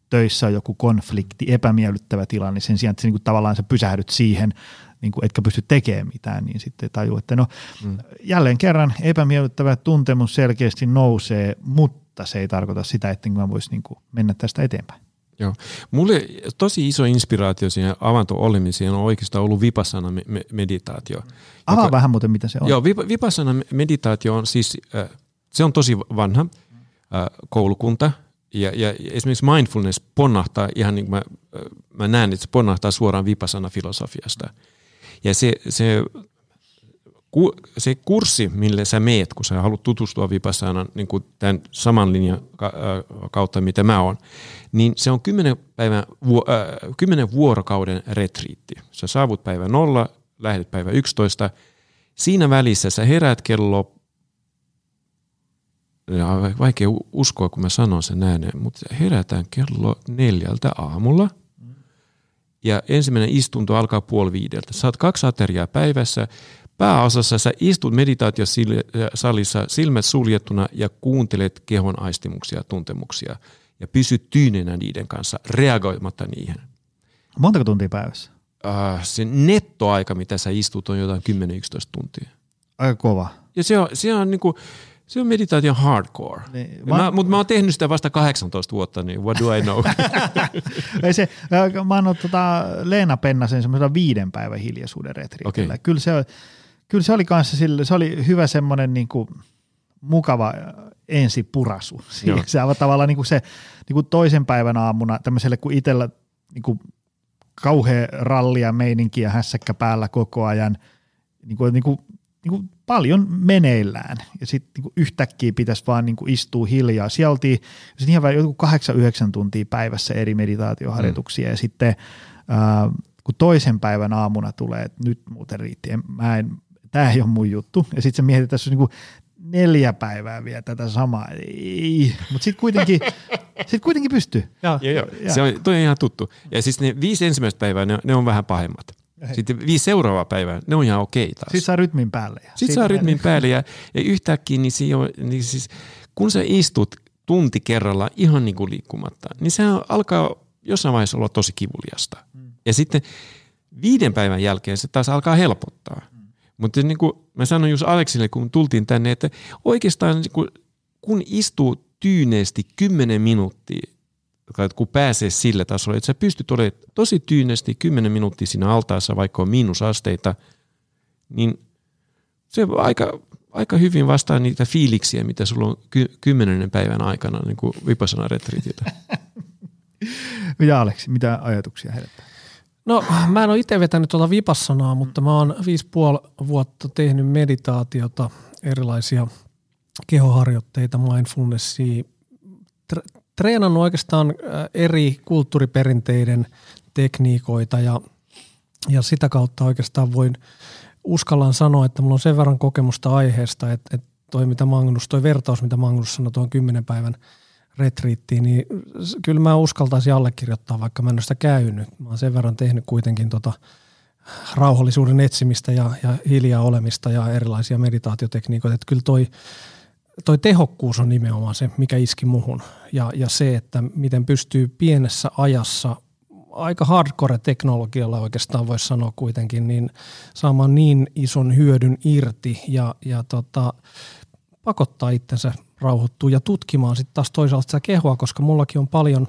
töissä on joku konflikti, epämiellyttävä tilanne, sen sijaan, että se, niin kuin tavallaan sä pysähdyt siihen, niin kuin, etkä pysty tekemään mitään, niin sitten tajuu, että no mm. jälleen kerran epämiellyttävä tuntemus selkeästi nousee, mutta se ei tarkoita sitä, että mä voisi niin kuin mennä tästä eteenpäin. Joo. Mulle tosi iso inspiraatio siihen avanto-olemiseen on oikeastaan ollut vipassana meditaatio. Avaa joka, vähän muuten, mitä se on. Joo, vipassana meditaatio on siis, äh, se on tosi vanha äh, koulukunta, ja, ja esimerkiksi mindfulness ponnahtaa ihan niin kuin mä, äh, mä näen, että se ponnahtaa suoraan vipassana filosofiasta. Ja se, se, se kurssi, mille sä meet, kun sä haluat tutustua vipassanan niin kuin tämän saman linjan kautta, mitä mä oon, niin se on kymmenen, päivän, äh, kymmenen vuorokauden retriitti. Sä saavut päivä nolla, lähdet päivä 11. Siinä välissä sä heräät kello ja vaikea uskoa, kun mä sanon sen ääneen, mutta herätään kello neljältä aamulla – ja ensimmäinen istunto alkaa puoli viideltä. Saat kaksi ateriaa päivässä. Pääosassa sä istut meditaatiosalissa silmät suljettuna ja kuuntelet kehon aistimuksia ja tuntemuksia ja pysyt tyynenä niiden kanssa, reagoimatta niihin. Montako tuntia päivässä? Uh, se nettoaika, mitä sä istut, on jotain 10-11 tuntia. Aika kova. Ja se on, se on niinku, se on meditaation hardcore. Niin, mä, mutta mä oon tehnyt sitä vasta 18 vuotta, niin what do I know? Ei se, mä oon tota Leena Pennasen semmoisella viiden päivän hiljaisuuden retriitillä. Okay. Kyllä, se, kyllä se oli kanssa sille, se oli hyvä semmoinen niin kuin, mukava ensi purasu. Se on tavallaan niin kuin se niin kuin toisen päivän aamuna tämmöiselle, kun itsellä niin kuin kauhea rallia meininkiä hässäkkä päällä koko ajan, niin kuin, niin kuin niin kuin paljon meneillään ja sitten niin yhtäkkiä pitäisi vaan niin kuin istua hiljaa. Siellä oltiin ihan joku kahdeksan, yhdeksän tuntia päivässä eri meditaatioharjoituksia mm. ja sitten äh, kun toisen päivän aamuna tulee, että nyt muuten riitti, en, mä en, tämä ei ole mun juttu. Ja sitten se mietit, että tässä on niin kuin neljä päivää vielä tätä samaa. Mutta sitten kuitenkin, sit kuitenkin pystyy. Joo, joo, joo. Se on, toi on ihan tuttu. Ja siis ne viisi ensimmäistä päivää, ne, ne on vähän pahemmat. Sitten viisi seuraavaa päivää, ne on ihan okei taas. Sitten saa rytmin päälle. Ja Sitten saa rytmin päälle ja, ja yhtäkkiä, niin, on, niin siis, kun sä istut tunti kerralla ihan niin kuin liikkumatta, niin se alkaa jossain vaiheessa olla tosi kivuliasta. Mm. Ja sitten viiden päivän jälkeen se taas alkaa helpottaa. Mm. Mutta niin kuin mä sanoin just Aleksille, kun tultiin tänne, että oikeastaan niin kuin, kun istuu tyyneesti 10 minuuttia kun pääsee sille tasolle, että sä pystyt olemaan tosi tyynesti 10 minuuttia siinä altaassa, vaikka on miinusasteita, niin se aika, aika hyvin vastaa niitä fiiliksiä, mitä sulla on ky- kymmenennen päivän aikana niin kuin vipassana retriitiltä. Mitä Aleksi, mitä ajatuksia herättää? No mä en ole itse vetänyt tuota vipassanaa, mutta mä oon viisi puoli vuotta tehnyt meditaatiota, erilaisia kehoharjoitteita, mindfulnessia, treenannut oikeastaan äh, eri kulttuuriperinteiden tekniikoita ja, ja sitä kautta oikeastaan voin uskallan sanoa, että mulla on sen verran kokemusta aiheesta, että, että toi mitä Magnus, toi vertaus, mitä Magnus sanoi tuon kymmenen päivän retriittiin, niin kyllä mä uskaltaisin allekirjoittaa, vaikka mä en ole sitä käynyt. Mä oon sen verran tehnyt kuitenkin tota rauhallisuuden etsimistä ja, ja hiljaa olemista ja erilaisia meditaatiotekniikoita. Että kyllä toi toi tehokkuus on nimenomaan se, mikä iski muhun. Ja, ja se, että miten pystyy pienessä ajassa aika hardcore-teknologialla oikeastaan voisi sanoa kuitenkin, niin saamaan niin ison hyödyn irti ja, ja tota, pakottaa itsensä rauhoittua ja tutkimaan sitten taas toisaalta sitä kehoa, koska mullakin on paljon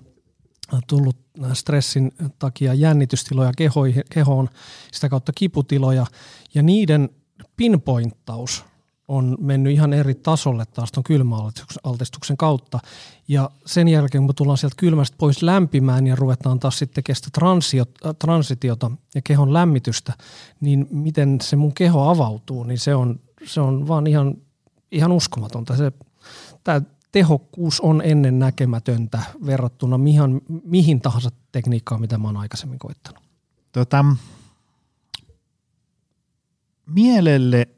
tullut stressin takia jännitystiloja kehoon, sitä kautta kiputiloja ja niiden pinpointtaus on mennyt ihan eri tasolle taas tuon kylmäaltistuksen kautta. Ja sen jälkeen, kun tullaan sieltä kylmästä pois lämpimään ja ruvetaan taas sitten kestä äh, transitiota ja kehon lämmitystä, niin miten se mun keho avautuu, niin se on, se on vaan ihan, ihan uskomatonta. Se, tää, tehokkuus on ennen näkemätöntä verrattuna mihin, mihin tahansa tekniikkaan, mitä mä oon aikaisemmin koittanut? Tota, mielelle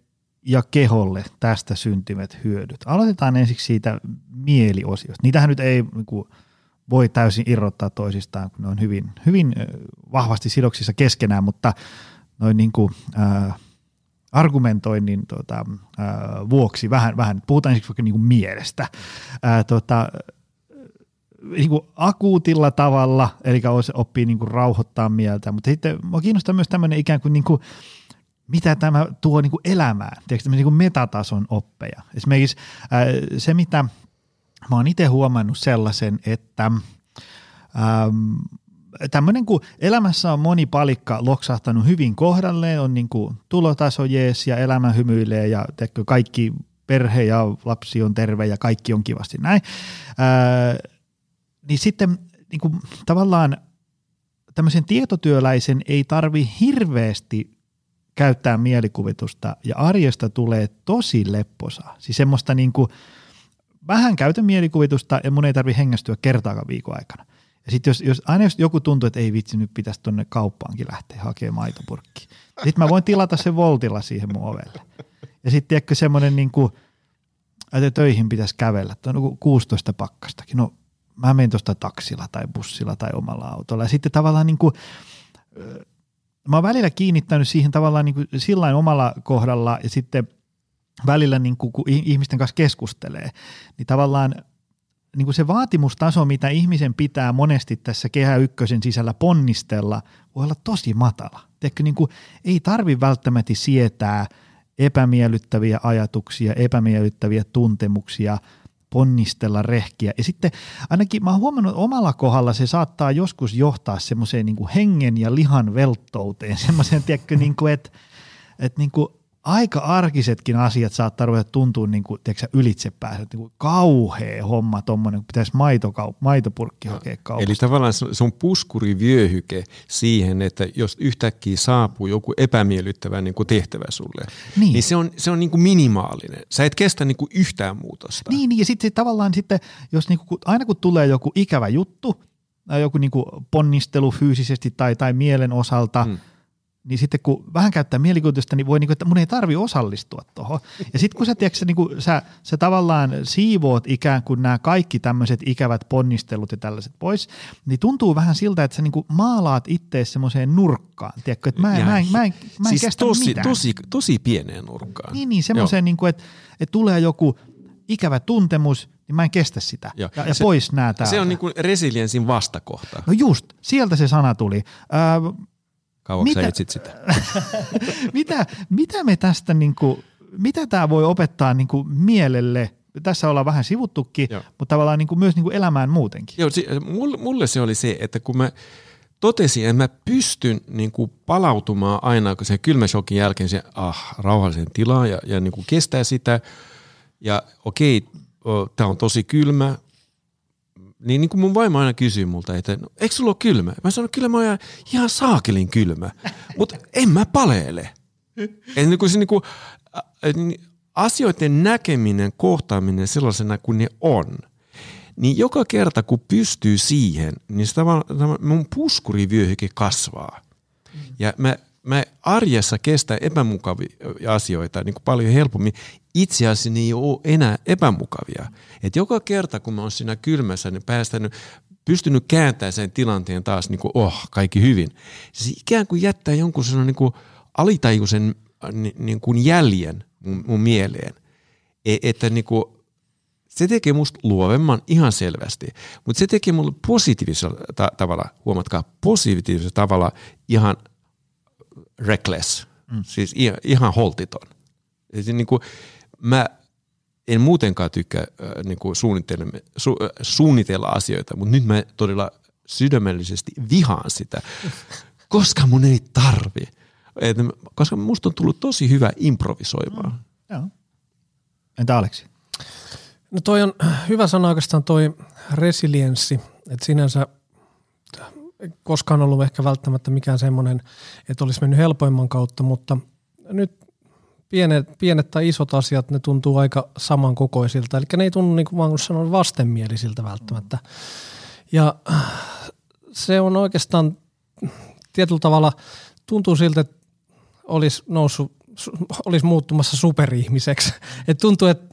ja keholle tästä syntyvät hyödyt. Aloitetaan ensiksi siitä mieliosiosta. Niitähän nyt ei niin kuin, voi täysin irrottaa toisistaan, kun ne on hyvin, hyvin vahvasti sidoksissa keskenään, mutta noin niin kuin, äh, argumentoinnin tota, äh, vuoksi vähän, vähän, puhutaan ensiksi vaikka niin kuin mielestä. Äh, tota, niin kuin akuutilla tavalla, eli oppii niin kuin rauhoittaa mieltä, mutta sitten minua kiinnostaa myös tämmöinen ikään kuin, niin kuin mitä tämä tuo niin kuin elämään, tiedätkö, niin kuin metatason oppeja. Esimerkiksi ää, se, mitä mä oon itse huomannut sellaisen, että äm, tämmöinen kun elämässä on moni palikka loksahtanut hyvin kohdalleen, on niin kuin tulotaso jees ja elämä hymyilee ja teekö, kaikki perhe ja lapsi on terve ja kaikki on kivasti näin, ää, niin sitten niin kuin, tavallaan tämmöisen tietotyöläisen ei tarvi hirveästi käyttää mielikuvitusta ja arjesta tulee tosi lepposa. Siis semmoista niin kuin, vähän käytän mielikuvitusta ja mun ei tarvi hengästyä kertaakaan viikon aikana. Ja sitten jos, jos, aina jos joku tuntuu, että ei vitsi, nyt pitäisi tuonne kauppaankin lähteä hakemaan maitopurkki. Sitten mä voin tilata sen voltilla siihen mun ovelle. Ja sitten tiedätkö semmoinen niin kuin, että töihin pitäisi kävellä, että on 16 pakkastakin. No mä menen tuosta taksilla tai bussilla tai omalla autolla. Ja sitten tavallaan niin kuin, mä oon välillä kiinnittänyt siihen tavallaan niin kuin sillain omalla kohdalla ja sitten välillä niin kuin, kun ihmisten kanssa keskustelee, niin tavallaan niin kuin se vaatimustaso, mitä ihmisen pitää monesti tässä kehä ykkösen sisällä ponnistella, voi olla tosi matala. Teekö, niin kuin, ei tarvi välttämättä sietää epämiellyttäviä ajatuksia, epämiellyttäviä tuntemuksia – ponnistella rehkiä. Ja sitten ainakin mä oon huomannut omalla kohdalla se saattaa joskus johtaa semmoiseen niin hengen ja lihan velttouteen, semmoiseen, tiedätkö, niin kuin, että, että niin kuin aika arkisetkin asiat saattaa ruveta tuntua niin kuin, tiedätkö, ylitsepäässä, niin kuin kauhea homma tuommoinen, kun pitäisi maitokaup- maitopurkki no, hakea kaupasta. Eli tavallaan se on puskurivyöhyke siihen, että jos yhtäkkiä saapuu joku epämiellyttävä niin kuin tehtävä sulle, niin, niin se on, se on niin kuin minimaalinen. Sä et kestä niin kuin yhtään muutosta. Niin, niin ja sitten sit tavallaan sitten, jos niin kuin, aina kun tulee joku ikävä juttu, joku niin kuin ponnistelu fyysisesti tai, tai mielen osalta, hmm niin sitten kun vähän käyttää mielikuvitusta, niin voi, niin kuin, että mun ei tarvi osallistua tuohon. Ja sitten kun sä, tiedätkö, niin kuin, sä, sä tavallaan siivoot ikään kuin nämä kaikki tämmöiset ikävät ponnistelut ja tällaiset pois, niin tuntuu vähän siltä, että sä niin kuin maalaat ittees semmoiseen nurkkaan. Tiedätkö, että mä en, mä en, mä en, mä en siis kestä tosi, mitään. Tosi, tosi pieneen nurkkaan. Niin, niin semmoiseen, niin kuin, että, että tulee joku ikävä tuntemus, niin mä en kestä sitä. Ja, ja se, pois nää täältä. Se on niin kuin resiliensin vastakohta. No just, sieltä se sana tuli. Öö, Kauanko mitä, sä etsit sitä? mitä, mitä me tästä, niin kuin, mitä tämä voi opettaa niin kuin mielelle? Tässä ollaan vähän sivuttukin, Joo. mutta tavallaan niin kuin myös niin kuin elämään muutenkin. Joo, mulle se oli se, että kun mä totesin, että mä pystyn niin kuin palautumaan aina kun se kylmäshokin jälkeen se ah, rauhalliseen tilaan ja, ja niin kuin kestää sitä. Ja okei, tämä on tosi kylmä, niin, niin kuin mun vaimo aina kysyy multa, että no, eikö sulla ole kylmä? Mä sanon, kyllä mä oon ihan saakelin kylmä, mutta en mä paleele. Et niin kuin se niin kuin, asioiden näkeminen, kohtaaminen sellaisena kuin ne on, niin joka kerta kun pystyy siihen, niin tavallaan, mun puskurivyöhyke kasvaa. Ja mä mä arjessa kestän epämukavia asioita niin kuin paljon helpommin. Itse asiassa ne ei ole enää epämukavia. Et joka kerta, kun mä oon siinä kylmässä, niin päästänyt, pystynyt kääntämään sen tilanteen taas niin kuin, oh, kaikki hyvin. Se ikään kuin jättää jonkun sellainen niin kuin alitajuisen niin kuin jäljen mun, mun mieleen. E, että niin kuin, se tekee musta luovemman ihan selvästi, mutta se tekee mulle positiivisella ta- tavalla, huomatkaa, positiivisella tavalla ihan – reckless, mm. siis ihan, ihan holtiton. Eli niin kuin, mä en muutenkaan tykkää äh, niin kuin su, äh, suunnitella asioita, mutta nyt mä todella sydämellisesti vihaan sitä, koska mun ei tarvi. Et, koska musta on tullut tosi hyvä improvisoimaan. Mm, joo. Entä Aleksi? No toi on hyvä sana oikeastaan toi resilienssi, että sinänsä – koskaan ollut ehkä välttämättä mikään semmoinen, että olisi mennyt helpoimman kautta, mutta nyt pienet, pienet tai isot asiat, ne tuntuu aika samankokoisilta. Eli ne ei tunnu, niin kuin mä sanoin, vastenmielisiltä välttämättä. Ja se on oikeastaan tietyllä tavalla tuntuu siltä, että olisi noussut, olisi muuttumassa superihmiseksi. Et tuntuu, että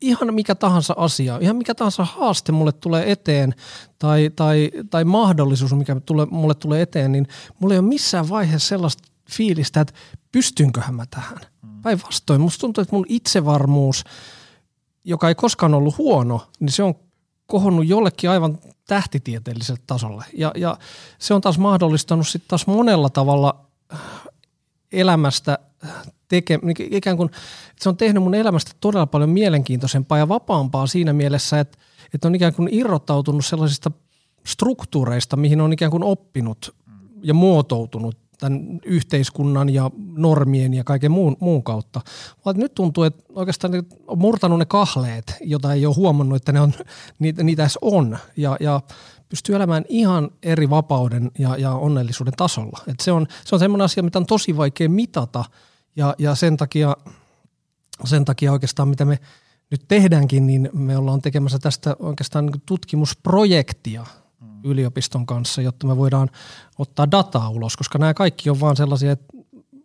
ihan mikä tahansa asia, ihan mikä tahansa haaste mulle tulee eteen tai, tai, tai mahdollisuus, mikä tule, mulle tulee eteen, niin mulla ei ole missään vaiheessa sellaista fiilistä, että pystynköhän mä tähän. Mm. Päinvastoin, musta tuntuu, että mun itsevarmuus, joka ei koskaan ollut huono, niin se on kohonnut jollekin aivan tähtitieteelliselle tasolle. Ja, ja se on taas mahdollistanut sitten taas monella tavalla elämästä teke, niin ikään kuin, että se on tehnyt mun elämästä todella paljon mielenkiintoisempaa ja vapaampaa siinä mielessä, että, että on ikään kuin irrottautunut sellaisista struktuureista, mihin on ikään kuin oppinut ja muotoutunut tämän yhteiskunnan ja normien ja kaiken muun, muun kautta. Vaan nyt tuntuu, että oikeastaan on murtanut ne kahleet, jota ei ole huomannut, että ne on, niitä, niitä edes on. Ja, ja pystyy elämään ihan eri vapauden ja, ja onnellisuuden tasolla. Et se on, se on semmoinen asia, mitä on tosi vaikea mitata ja, ja sen, takia, sen takia oikeastaan mitä me nyt tehdäänkin, niin me ollaan tekemässä tästä oikeastaan niin tutkimusprojektia yliopiston kanssa, jotta me voidaan ottaa dataa ulos, koska nämä kaikki on vaan sellaisia, että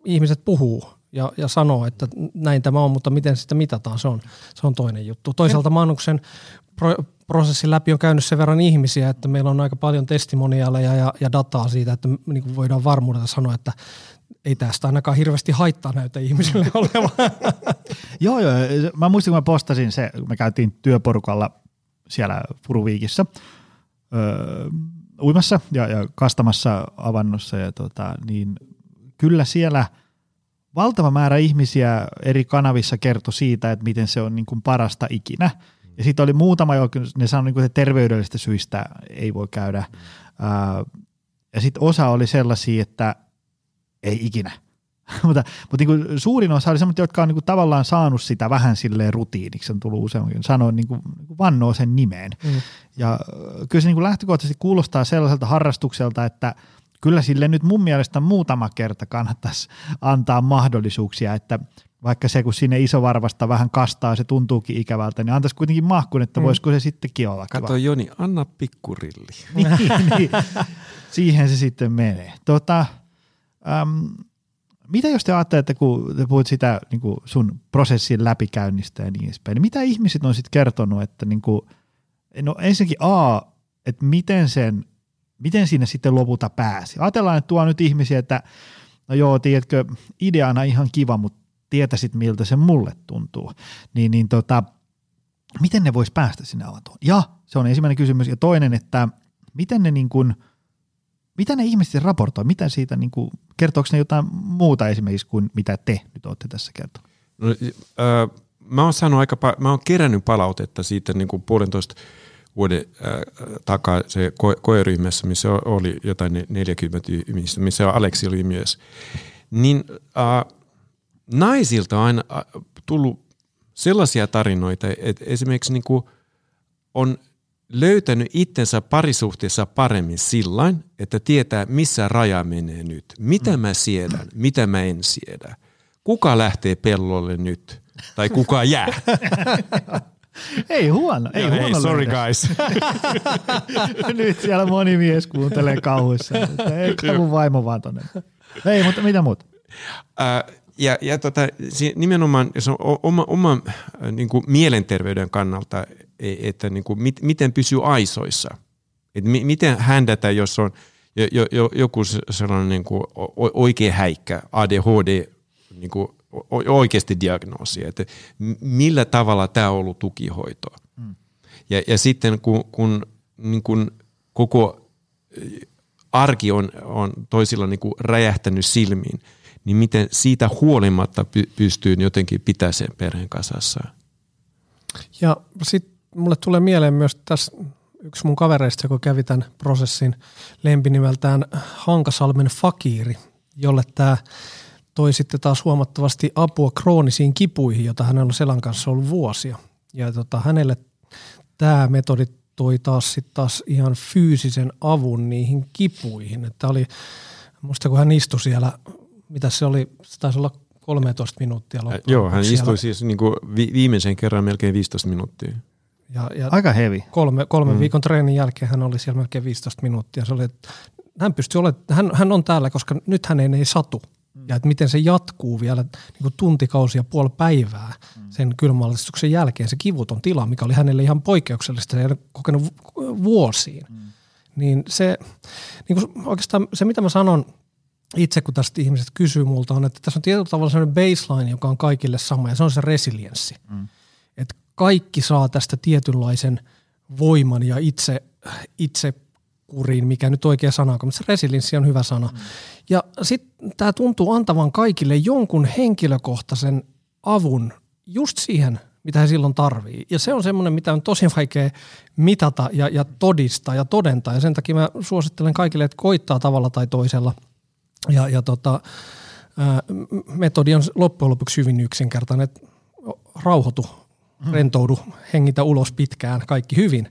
ihmiset puhuu ja, ja sanoo, että näin tämä on, mutta miten sitä mitataan, se on, se on toinen juttu. Toisaalta Manuksen pro, prosessin läpi on käynyt sen verran ihmisiä, että meillä on aika paljon testimoniaaleja ja, ja dataa siitä, että niin kuin voidaan varmuudella sanoa, että ei tästä ainakaan hirveästi haittaa näytä ihmisille olevan. joo, joo. Mä muistin, kun mä postasin se, me käytiin työporukalla siellä Furuviikissä öö, uimassa ja, ja kastamassa avannossa, ja tota, niin kyllä siellä valtava määrä ihmisiä eri kanavissa kertoi siitä, että miten se on niin kuin parasta ikinä – ja sitten oli muutama, joka ne sanoi, niin että terveydellisistä syistä ei voi käydä. ja sitten osa oli sellaisia, että ei ikinä. mutta mutta niin suurin osa oli sellaisia, jotka on niin kuin tavallaan saanut sitä vähän silleen rutiiniksi, on tullut useammin, sanoin niin kuin, niin vannoo sen nimeen. Mm. Ja kyllä se niin lähtökohtaisesti kuulostaa sellaiselta harrastukselta, että kyllä sille nyt mun mielestä muutama kerta kannattaisi antaa mahdollisuuksia, että – vaikka se kun sinne isovarvasta vähän kastaa, se tuntuukin ikävältä, niin antaisi kuitenkin mahkun, että mm. voisiko se sittenkin olla Kato Joni, anna pikkurilli. niin, niin. Siihen se sitten menee. Tota, äm, mitä jos te ajattelette, kun te puhut sitä niin kuin sun prosessin läpikäynnistä ja niin edespäin, niin mitä ihmiset on sitten kertonut, että niin kuin, no ensinnäkin A, että miten, sen, miten sinne sitten lopulta pääsi. Ajatellaan, että tuo nyt ihmisiä, että no joo, tiedätkö, ideana ihan kiva, mutta tietäisit, miltä se mulle tuntuu, niin, niin tota, miten ne vois päästä sinne avatuun? Ja se on ensimmäinen kysymys. Ja toinen, että miten ne niin kuin, mitä ne ihmiset raportoi? Mitä siitä, niin kuin, kertooko ne jotain muuta esimerkiksi kuin mitä te nyt olette tässä kertoneet? No, äh, mä oon saanut aika, mä oon kerännyt palautetta siitä niin kuin puolentoista vuoden äh, takaa se ko- koeryhmässä, missä oli jotain 40 ihmistä, missä Aleksi oli myös. Niin äh, naisilta on aina tullut sellaisia tarinoita, että esimerkiksi niin kuin on löytänyt itsensä parisuhteessa paremmin sillä että tietää, missä raja menee nyt. Mitä mä siedän, mitä mä en siedä. Kuka lähtee pellolle nyt tai kuka jää. Ei huono, ei huono. Hey, sorry guys. Nyt siellä moni mies kuuntelee kauhuissa. Ei mun vaimo vaan tonne. Ei, mutta mitä muuta? Uh, ja, ja tota, nimenomaan jos on oma, oma niin kuin mielenterveyden kannalta, e, että niin kuin, mit, miten pysyy aisoissa. Et mi, miten händätä, jos on jo, jo, joku sellainen niin kuin oikea häikkä, ADHD, niin kuin oikeasti diagnoosi, että millä tavalla tämä on ollut tukihoitoa. Mm. Ja, ja sitten kun, kun niin kuin koko arki on, on toisilla niin kuin räjähtänyt silmiin – niin miten siitä huolimatta pystyy jotenkin pitämään sen perheen kasassa. Ja sitten mulle tulee mieleen myös tässä yksi mun kavereista, joka kävi tämän prosessin lempinimeltään Hankasalmen Fakiri, jolle tämä toi sitten taas huomattavasti apua kroonisiin kipuihin, jota hänellä on selän kanssa ollut vuosia. Ja tota, hänelle tämä metodi toi taas, sit taas ihan fyysisen avun niihin kipuihin. Että oli, musta kun hän istui siellä mitä se oli, se taisi olla 13 minuuttia Äh, loppujen Joo, hän lopuksi istui siellä. siis niin kuin vi- viimeisen kerran melkein 15 minuuttia. Ja, ja Aika hevi. kolme, kolmen Mm. viikon treenin jälkeen hän oli siellä melkein 15 minuuttia. Se oli, että hän pystyi olemaan, hän, hän on täällä, koska nyt hänen ei satu. Mm. Ja että miten se jatkuu vielä niin kuin tuntikausia, puoli päivää Mm. sen kylmäaltistuksen jälkeen, se kivuton tila, mikä oli hänelle ihan poikkeuksellista, se ei ole kokenut vu- vuosiin. Mm. Niin se, niin kuin oikeastaan se, mitä mä sanon itse, kun tästä ihmiset kysyy multa, on, että tässä on tietyllä tavalla sellainen baseline, joka on kaikille sama, ja se on se resilienssi. Mm. Että kaikki saa tästä tietynlaisen voiman ja itse, itse kuriin, mikä nyt oikea sana on, mutta se resilienssi on hyvä sana. Mm. Ja sitten tämä tuntuu antavan kaikille jonkun henkilökohtaisen avun just siihen, mitä he silloin tarvii. Ja se on semmoinen, mitä on tosi vaikea mitata ja, ja todistaa ja todentaa. Ja sen takia mä suosittelen kaikille, että koittaa tavalla tai toisella. Ja, ja tota, ää, metodi on loppujen lopuksi hyvin yksinkertainen, että rauhoitu, rentoudu, hengitä ulos pitkään, kaikki hyvin.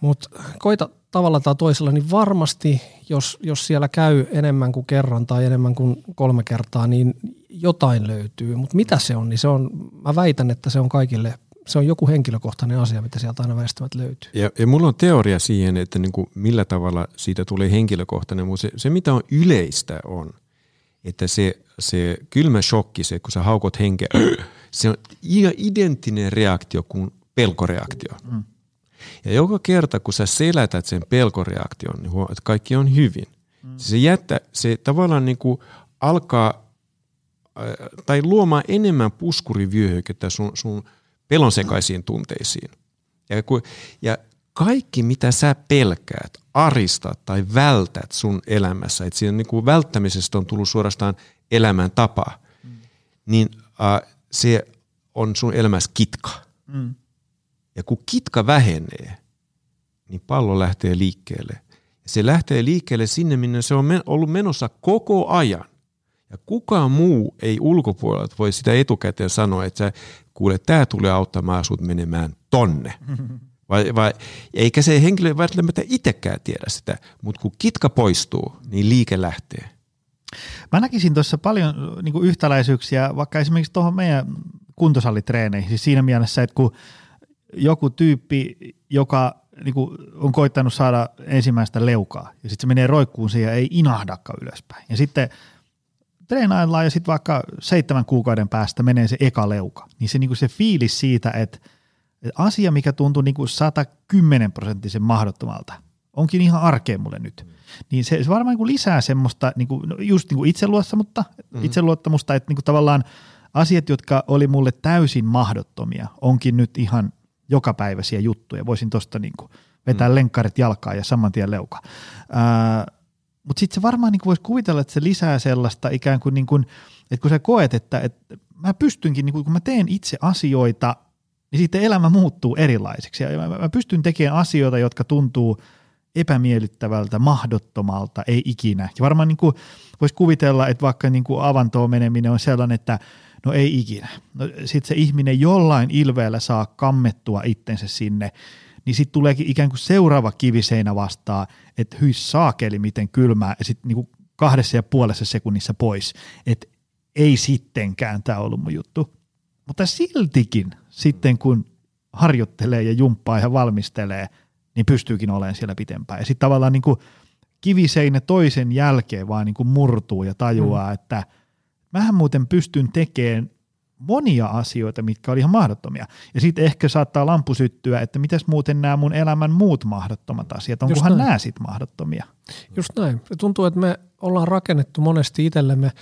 Mutta koita tavalla tai toisella, niin varmasti, jos, jos siellä käy enemmän kuin kerran tai enemmän kuin kolme kertaa, niin jotain löytyy. Mutta mitä se on, niin se on, mä väitän, että se on kaikille, se on joku henkilökohtainen asia, mitä sieltä aina väistämättä löytyy. Ja, ja mulla on teoria siihen, että niin kuin millä tavalla siitä tulee henkilökohtainen, mutta se, se mitä on yleistä on, että se, se kylmä shokki, se kun sä haukot henkeä, se on ihan identtinen reaktio kuin pelkoreaktio. Mm. Ja joka kerta, kun sä selätät sen pelkoreaktion, niin huomaat, että kaikki on hyvin. Mm. Se jättää, se tavallaan niin kuin alkaa äh, tai luomaan enemmän puskurivyöhykettä sun, sun pelonsekaisiin tunteisiin. Ja, kun, ja kaikki, mitä sä pelkäät, aristat tai vältät sun elämässä, että siinä niin kuin välttämisestä on tullut suorastaan elämän tapa, mm. niin äh, se on sun elämässä kitka. Mm. Ja kun kitka vähenee, niin pallo lähtee liikkeelle. Ja se lähtee liikkeelle sinne, minne se on men- ollut menossa koko ajan. Ja kukaan muu ei ulkopuolelta voi sitä etukäteen sanoa, että sä, kuule, tämä tulee auttamaan sut menemään tonne. Vai, vai, eikä se henkilö välttämättä itsekään tiedä sitä, mutta kun kitka poistuu, niin liike lähtee. Mä näkisin tuossa paljon niin kuin yhtäläisyyksiä vaikka esimerkiksi tuohon meidän kuntosalitreeneihin. Siis siinä mielessä, että kun joku tyyppi, joka niin kuin on koittanut saada ensimmäistä leukaa ja sitten se menee roikkuun siihen ja ei inahdakaan ylöspäin. Ja sitten treenaillaan ja sitten vaikka seitsemän kuukauden päästä menee se eka leuka. Niin se, niin kuin se fiilis siitä, että, että asia, mikä tuntuu niin kuin 110 prosenttisen mahdottomalta, onkin ihan arkea mulle nyt. Niin se, se varmaan niin kuin lisää semmoista niin kuin, no just niin kuin itseluottamusta, mm. itseluottamusta, että niin kuin tavallaan asiat, jotka oli mulle täysin mahdottomia, onkin nyt ihan jokapäiväisiä juttuja. Voisin tuosta niin kuin vetää mm. lenkkarit jalkaan ja saman tien leuka. Mutta sitten se varmaan niin voisi kuvitella, että se lisää sellaista ikään kuin, niin kuin että kun sä koet, että, että mä pystynkin, niin kuin, kun mä teen itse asioita, niin sitten elämä muuttuu erilaiseksi. Ja mä, mä pystyn tekemään asioita, jotka tuntuu epämiellyttävältä, mahdottomalta, ei ikinä. Ja varmaan niin voisi kuvitella, että vaikka niin kuin avantoon meneminen on sellainen, että no ei ikinä. No, sitten se ihminen jollain ilveellä saa kammettua itsensä sinne, niin sitten tuleekin ikään kuin seuraava kiviseinä vastaan, että hyi saakeli miten kylmää, ja sitten niin kahdessa ja puolessa sekunnissa pois, että ei sittenkään tämä ollut mun juttu. Mutta siltikin sitten kun harjoittelee ja jumppaa ja valmistelee, niin pystyykin olemaan siellä pitempään. Ja sitten tavallaan niin kuin kiviseinä toisen jälkeen vaan niin kuin murtuu ja tajuaa, mm. että mähän muuten pystyn tekemään monia asioita, mitkä oli ihan mahdottomia. Ja sitten ehkä saattaa lampu syttyä, että mitäs muuten nämä mun elämän muut mahdottomat asiat, onkohan nämä sitten mahdottomia? Just näin. Se tuntuu, että me ollaan rakennettu monesti itsellemme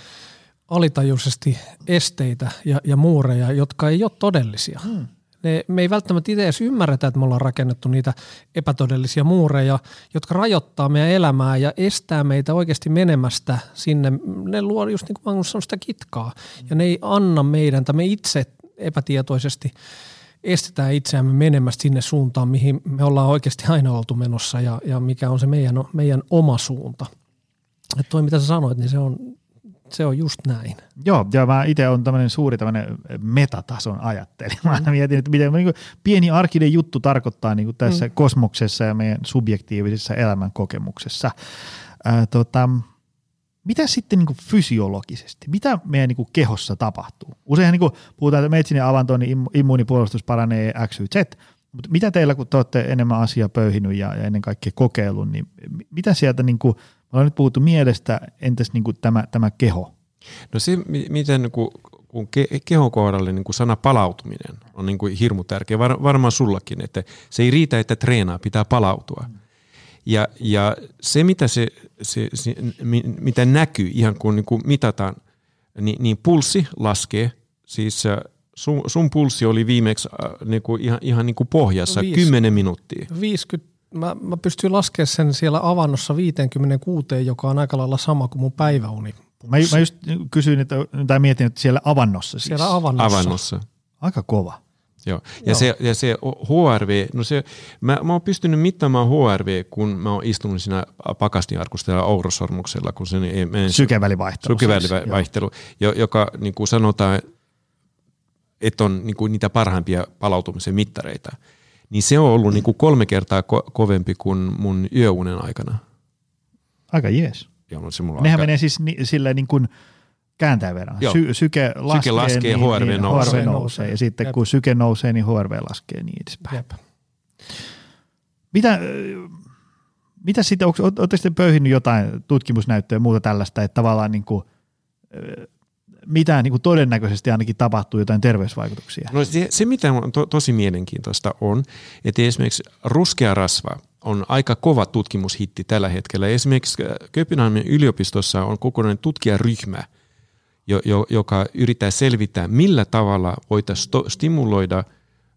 alitajuisesti esteitä ja, ja muureja, jotka ei ole todellisia. Hmm. Ne, me ei välttämättä itse edes ymmärretä, että me ollaan rakennettu niitä epätodellisia muureja, jotka rajoittaa meidän elämää ja estää meitä oikeasti menemästä sinne. Ne luo just niin kuin sanoi sitä kitkaa ja ne ei anna meidän, tai me itse epätietoisesti estetään itseämme menemästä sinne suuntaan, mihin me ollaan oikeasti aina oltu menossa ja, ja mikä on se meidän, meidän oma suunta. Että toi mitä sä sanoit, niin se on, se on just näin. Joo, ja mä itse on tämmöinen suuri tämmöinen metatason ajattelija. Mä mietin, että miten niin pieni arkinen juttu tarkoittaa niin kuin tässä mm. kosmoksessa ja meidän subjektiivisessa elämänkokemuksessa. Ää, tota, mitä sitten niin kuin fysiologisesti, mitä meidän niin kuin kehossa tapahtuu? Useinhan niin kuin puhutaan, että menet sinne avantoon, niin immu- immuunipuolustus paranee X, Y, Z, mutta mitä teillä, kun te olette enemmän asiaa pöyhinyt ja, ja ennen kaikkea kokeillut, niin mi- mitä sieltä, niin kuin, me ollaan nyt puhuttu mielestä, entäs niin kuin tämä, tämä keho? No se, mi- miten kun, kun ke- kehon kohdalle niin kuin sana palautuminen on niin kuin hirmu tärkeä, Var, varmaan sullakin, että se ei riitä, että treenaa, pitää palautua. Ja, ja se, mitä, se, se, se, mi- mitä näkyy ihan kun niin kuin mitataan, niin, niin pulssi laskee, siis äh, sun, sun pulssi oli viimeksi äh, niin kuin ihan, ihan niin kuin pohjassa Viisi. 10 minuuttia. 50, mä, mä pystyn laskemaan sen siellä avannossa 56, joka on aika lailla sama kuin mun päiväuni. Mä, mä just kysyin, että, tai mietin, että siellä avannossa siis. Siellä avannossa. Avannossa. Aika kova. Joo. Ja, Se, ja se HRV, no se, mä, mä oon pystynyt mittaamaan HRV, kun mä oon istunut siinä pakastinarkusta ja ourosormuksella, kun se ei mene Sykevälivaihtelu. siis, joo. sykevälivaihtelu, jo, joka niin kuin sanotaan, että on niin kuin niitä parhaimpia palautumisen mittareita, niin se on ollut niin kuin kolme kertaa ko- kovempi kuin mun yöunen aikana. Aika jees. Joo, no se mulla Nehän aika- menee siis ni, silleen niin kuin kääntäen verran. Sy, syke laskee, laskee, niin, HRV niin, nousee. HRV nousee. Nousee. Ja sitten Jep. kun syke nousee, niin HRV laskee niin edespäin. Jep. Mitä, ö, mitä sitten, oletteko te pöyhinyt jotain tutkimusnäyttöä ja muuta tällaista, että tavallaan niin kuin, ö, mitä niin kuin todennäköisesti ainakin tapahtuu jotain terveysvaikutuksia? No se, se mitä on to, tosi mielenkiintoista on, että esimerkiksi ruskea rasva on aika kova tutkimushitti tällä hetkellä. Esimerkiksi äh, Kööpenhaminan yliopistossa on kokonainen tutkijaryhmä, jo, jo, joka yrittää selvittää, millä tavalla voitaisiin stimuloida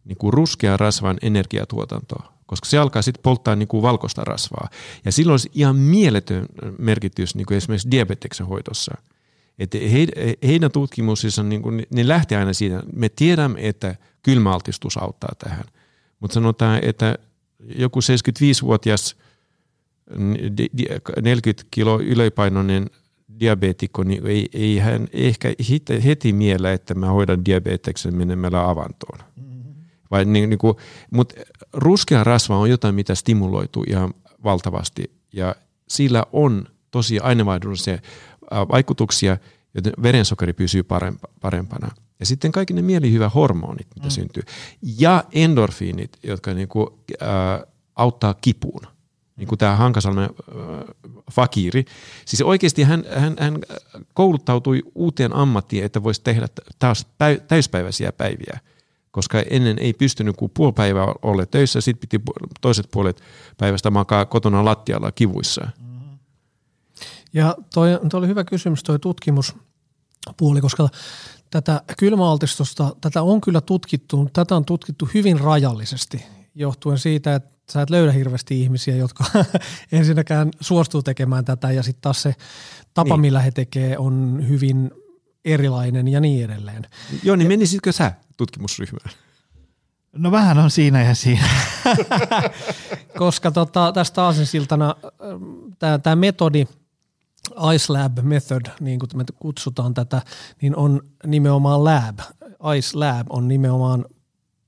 niin kuin ruskea rasvan energiatuotantoa, koska se alkaa sitten polttaa niin kuin valkoista rasvaa. Ja silloin olisi ihan mieletön merkitys niin kuin esimerkiksi diabeteksen hoidossa. Että he, heidän tutkimuksissa niin kuin, ne lähtee aina siitä, me tiedämme, että kylmäaltistus auttaa tähän. Mutta sanotaan, että joku 75-vuotias di- di- 40 kilo ylipainoinen diabeetikko, niin ei, ei hän ehkä heti miellä, että mä hoidan diabeteksen menemällä avantoon. Vai niin, niin kuin, mutta ruskea rasva on jotain, mitä stimuloituu ihan valtavasti ja sillä on tosi aineenvaihdollisia äh, vaikutuksia, joten verensokeri pysyy parempa- parempana. Ja sitten kaikki ne mielihyvä hormonit, mitä mm. syntyy. Ja endorfiinit, jotka niin kuin, äh, auttaa kipuun. Niin kuin tämä Hankasalmen äh, fakiri. Siis oikeasti hän, hän, hän kouluttautui uuteen ammattiin, että voisi tehdä taas päi- täyspäiväisiä päiviä koska ennen ei pystynyt kuin puoli päivää olla töissä, sitten piti toiset puolet päivästä makaa kotona lattialla kivuissa. Ja toi, toi oli hyvä kysymys toi tutkimuspuoli, koska tätä kylmäaltistusta, tätä on kyllä tutkittu, tätä on tutkittu hyvin rajallisesti johtuen siitä, että sä et löydä hirveästi ihmisiä, jotka ensinnäkään suostuu tekemään tätä ja sitten taas se tapa, Niin. niin. millä he tekee on hyvin erilainen ja niin edelleen. Joo, niin menisitkö sä tutkimusryhmään? No vähän on siinä ja siinä. Koska tota, tästä aasinsiltana tämä metodi, Ice Lab Method, niin kuin me kutsutaan tätä, niin on nimenomaan lab. Ice Lab on nimenomaan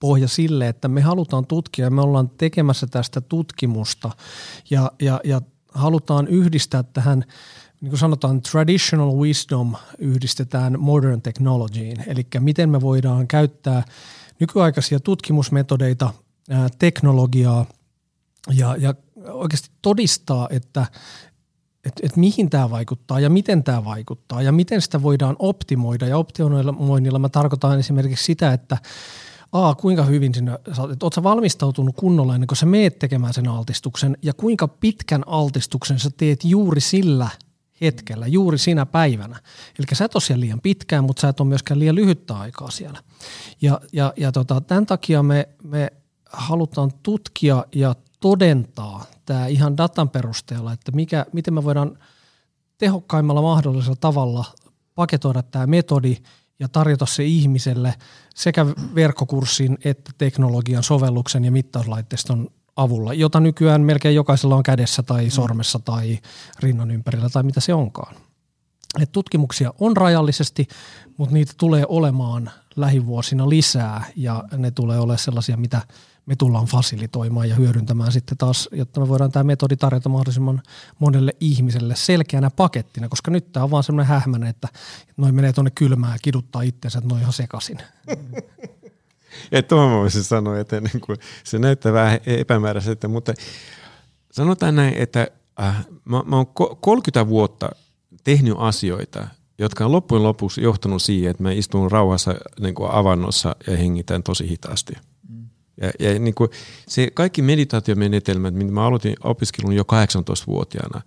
pohja sille, että me halutaan tutkia ja me ollaan tekemässä tästä tutkimusta ja, ja, ja halutaan yhdistää tähän, niin kuin sanotaan, traditional wisdom yhdistetään modern technologyin, eli miten me voidaan käyttää nykyaikaisia tutkimusmetodeita, teknologiaa ja, ja oikeasti todistaa, että et, et mihin tämä vaikuttaa ja miten tämä vaikuttaa ja miten sitä voidaan optimoida. Ja optimoinnilla mä tarkoitan esimerkiksi sitä, että A, kuinka hyvin sinä, että oletko valmistautunut kunnolla ennen kuin sä meet tekemään sen altistuksen ja kuinka pitkän altistuksen sä teet juuri sillä hetkellä, juuri sinä päivänä. Eli sä et ole siellä liian pitkään, mutta sä et ole myöskään liian lyhyttä aikaa siellä. Ja, ja, ja tota, tämän takia me, me halutaan tutkia ja todentaa tämä ihan datan perusteella, että mikä, miten me voidaan tehokkaimmalla mahdollisella tavalla paketoida tämä metodi ja tarjota se ihmiselle sekä verkkokurssin että teknologian sovelluksen ja mittauslaitteiston avulla, jota nykyään melkein jokaisella on kädessä tai sormessa tai rinnan ympärillä tai mitä se onkaan. Et tutkimuksia on rajallisesti, mutta niitä tulee olemaan lähivuosina lisää ja ne tulee olemaan sellaisia, mitä me tullaan fasilitoimaan ja hyödyntämään sitten taas, jotta me voidaan tämä metodi tarjota mahdollisimman monelle ihmiselle selkeänä pakettina, koska nyt tämä on vaan semmoinen hähmäinen, että noin menee tuonne kylmään ja kiduttaa itsensä, että noin ihan sekaisin. Ja tuohon mä voisin sanoa, että niin kuin, se näyttää vähän epämääräiseltä, mutta sanotaan näin, että äh, mä, mä oon ko- 30 vuotta tehnyt asioita, jotka on loppujen lopuksi johtanut siihen, että mä istun rauhassa niin kuin avannossa ja hengitän tosi hitaasti. Ja, ja niin kuin se kaikki meditaatiomenetelmät, mitä mä aloitin opiskelun jo 18-vuotiaana,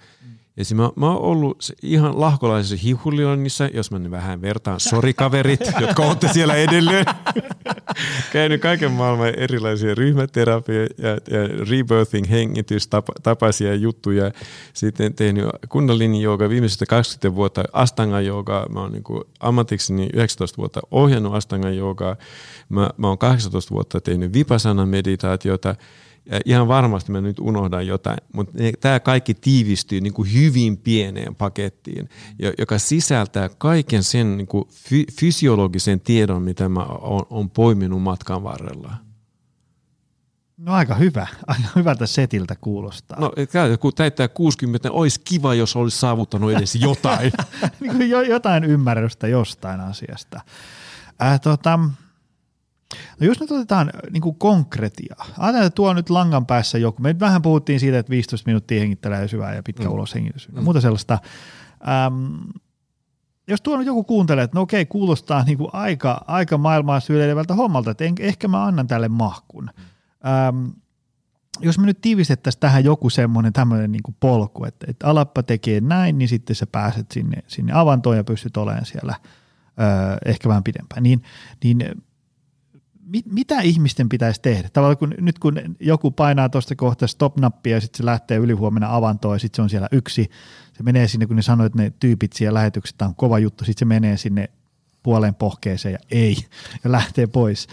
ja mä, mä oon ollut ihan lahkolaisessa hihulionnissa, jos mä nyt vähän vertaan, sori kaverit, jotka olette siellä edelleen. Käynyt kaiken maailman erilaisia ryhmäterapia- ja, ja rebirthing hengitystapaisia juttuja. Sitten tehnyt kundalini jooga viimeisestä 20 vuotta, astanga jooga. Mä oon niin ammatikseni 19 vuotta ohjannut astanga joogaa. Mä, mä oon 18 vuotta tehnyt vipassana meditaatiota. Ja ihan varmasti mä nyt unohdan jotain, mutta tämä kaikki tiivistyy niin kuin hyvin pieneen pakettiin, joka sisältää kaiken sen niin kuin fy- fysiologisen tiedon, mitä mä oon, oon poiminut matkan varrella. No aika hyvä. Aika hyvältä setiltä kuulostaa. No kun täyttää 60, olisi kiva, jos olisi saavuttanut edes jotain. niin kuin jo, jotain ymmärrystä jostain asiasta. Äh, tota, No jos nyt otetaan niin kuin konkretia. Ajatellaan, että tuo nyt langan päässä joku. Me vähän puhuttiin siitä, että 15 minuuttia hengittelee syvää ja pitkä mm. ulos hengitys. Mm. Muuta sellaista. Ähm, jos tuo nyt joku kuuntelee, että no okei, kuulostaa niin kuin aika, aika maailmaa syleilevältä hommalta, että en, ehkä mä annan tälle mahkun. Ähm, jos me nyt tiivistettäisiin tähän joku semmoinen tämmöinen niin kuin polku, että, että alappa tekee näin, niin sitten sä pääset sinne, sinne avantoon ja pystyt olemaan siellä öö, ehkä vähän pidempään. Niin, niin mit, mitä ihmisten pitäisi tehdä? Tavallaan kun, nyt kun joku painaa tuosta kohta stop-nappia ja sitten se lähtee ylihuomenna avantoon ja sitten se on siellä yksi, se menee sinne, kun ne sanoo, että ne tyypit siellä lähetykset on kova juttu, sitten se menee sinne puoleen pohkeeseen ja ei, ja lähtee pois.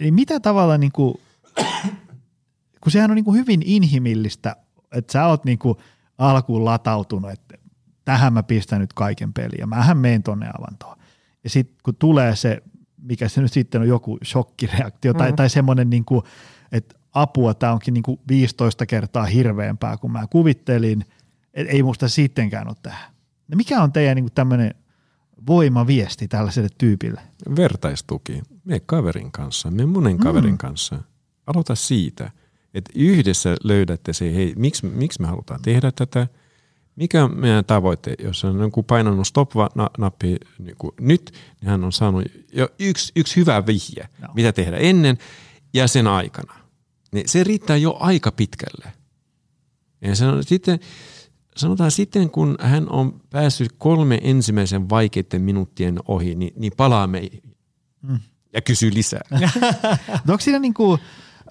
Niin mitä tavalla, niin kuin, kun sehän on niin kuin hyvin inhimillistä, että sä oot niin kuin alkuun latautunut, että tähän mä pistän nyt kaiken peliä, mähän menen tonne avantoon. Ja sitten kun tulee se mikä se nyt sitten on joku shokkireaktio tai, mm. tai semmoinen, niin kuin, että apua, tämä onkin niin kuin 15 kertaa hirveämpää kuin mä kuvittelin, et ei musta sittenkään ole tähän. No mikä on teidän niin tämmöinen voimaviesti tällaiselle tyypille? Vertaistuki. Me kaverin kanssa, me monen mm. kaverin kanssa. Aloita siitä, että yhdessä löydätte se, hei, miksi, miksi me halutaan tehdä tätä – mikä on meidän tavoite, jos on joku painanut stop-nappi niin nyt, niin hän on saanut jo yksi, yksi hyvä vihje, no. mitä tehdä ennen ja sen aikana. Niin se riittää jo aika pitkälle. Ja sanon, sitten, sanotaan sitten, kun hän on päässyt kolme ensimmäisen vaikeiden minuuttien ohi, niin, niin palaa meihin mm. ja kysyy lisää. no onko siinä niin kuin,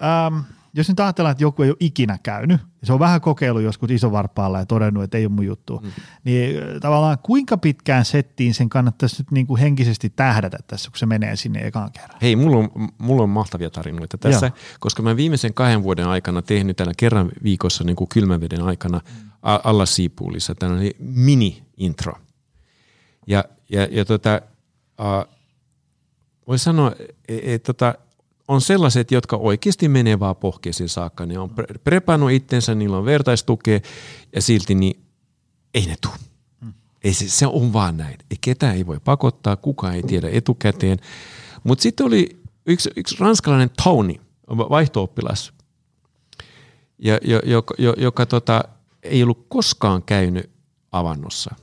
ähm, jos nyt ajatellaan, että joku ei ole ikinä käynyt, se on vähän kokeilu joskus isovarpaalla ja todennut, että ei ole mun juttu, mm. niin tavallaan kuinka pitkään settiin sen kannattaisi nyt niin kuin henkisesti tähdätä tässä, kun se menee sinne ekaan kerran? Hei, mulla on, mulla on mahtavia tarinoita tässä, Joo. koska mä viimeisen kahden vuoden aikana tehnyt täällä kerran viikossa niin kuin kylmäveden aikana mm. alla siipuulissa tällainen mini-intro. Ja, ja, ja tota, uh, voisi sanoa, että et, tota, on sellaiset, jotka oikeasti menee vaan pohkeeseen saakka. Ne on prepannut itsensä, niillä on vertaistukea ja silti niin ei ne tule. Mm. Ei se, se on vaan näin. Ei ketään ei voi pakottaa, kukaan ei tiedä etukäteen. Mutta sitten oli yksi, yksi ranskalainen Tony, vaihtooppilas, ja, jo, joka, jo, joka tota, ei ollut koskaan käynyt avannossa.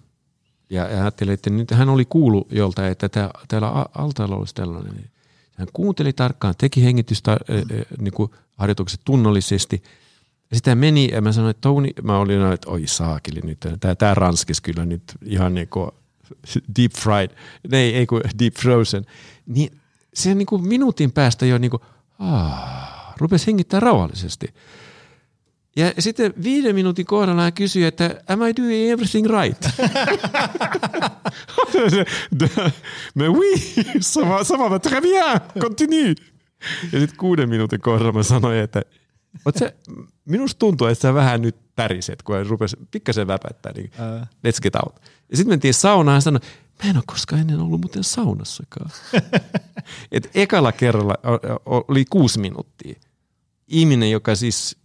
Ja, ja ajattelin, että nyt hän oli kuullut jolta, että tää, täällä altaalla olisi tällainen. Hän kuunteli tarkkaan, teki hengitystä niin kuin harjoitukset tunnollisesti. Sitten meni ja mä sanoin, että Tony, mä olin, että oi saakeli nyt, tämä, tämä ranskis kyllä nyt ihan niin kuin deep fried, ei, ei kuin deep frozen. Niin se niin kuin minuutin päästä jo niin kuin, aah, rupesi hengittää rauhallisesti. Ja sitten viiden minuutin kohdalla hän kysyi, että am I doing everything right? Mais oui, ça va, ça va très bien, continue. Ja sitten kuuden minuutin kohdalla mä sanoin, että se, minusta tuntuu, että sä vähän nyt täriset, kun hän rupesi pikkasen väpättää, niin uh. let's get out. Ja sitten mentiin saunaan ja sanoi, mä en ole koskaan ennen ollut muuten saunassakaan. Et ekalla kerralla oli kuusi minuuttia. ihminen, joka siis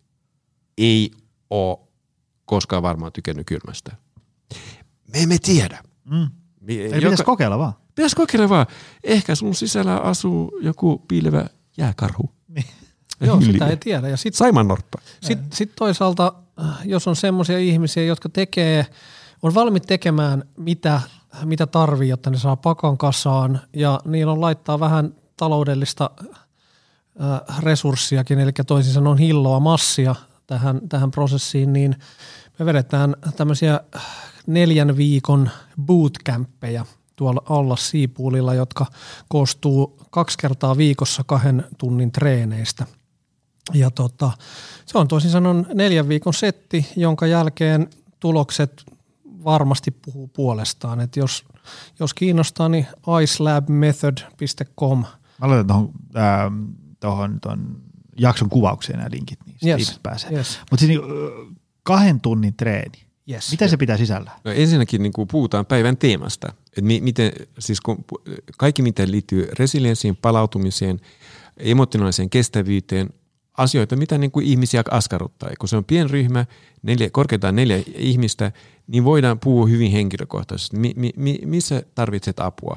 ei ole koskaan varmaan tykännyt kylmästä. Me emme tiedä. Mm. Eli pitäisi kokeilla vaan. Pitäisi kokeilla vaan. Ehkä sun sisällä asuu joku piilevä jääkarhu. Joo, Hylli. sitä ei tiedä. Ja sitten Saiman norppa. Sitten sit toisaalta, äh, jos on semmoisia ihmisiä, jotka tekee, on valmiit tekemään mitä, mitä tarvii, jotta ne saa pakan kasaan ja niillä on laittaa vähän taloudellista äh, resurssiakin, eli toisin sanoen hilloa, massia tähän, tähän prosessiin, niin me vedetään tämmöisiä neljän viikon bootcampeja tuolla alla Siipuulilla, jotka koostuu kaksi kertaa viikossa kahden tunnin treeneistä – ja tota, se on toisin sanoen neljän viikon setti, jonka jälkeen tulokset varmasti puhuu puolestaan. Et jos, jos kiinnostaa, niin icelabmethod.com. Mä laitan tuohon, äh, tohon, ton jakson kuvaukseen nämä linkit, Yes, ihmiset pääsee. yes. Mutta siis niin, ö, kahden tunnin treeni. Yes. Mitä se pitää sisällä? No ensinnäkin niin kuin puhutaan päivän teemasta. Et mi, miten, siis kun, kaikki, mitä liittyy resilienssiin, palautumiseen, emotionaaliseen kestävyyteen, asioita, mitä niin kuin ihmisiä askarruttaa. Ja kun se on pienryhmä, neljä, korkeintaan neljä ihmistä, niin voidaan puhua hyvin henkilökohtaisesti, mi, mi, mi, missä tarvitset apua.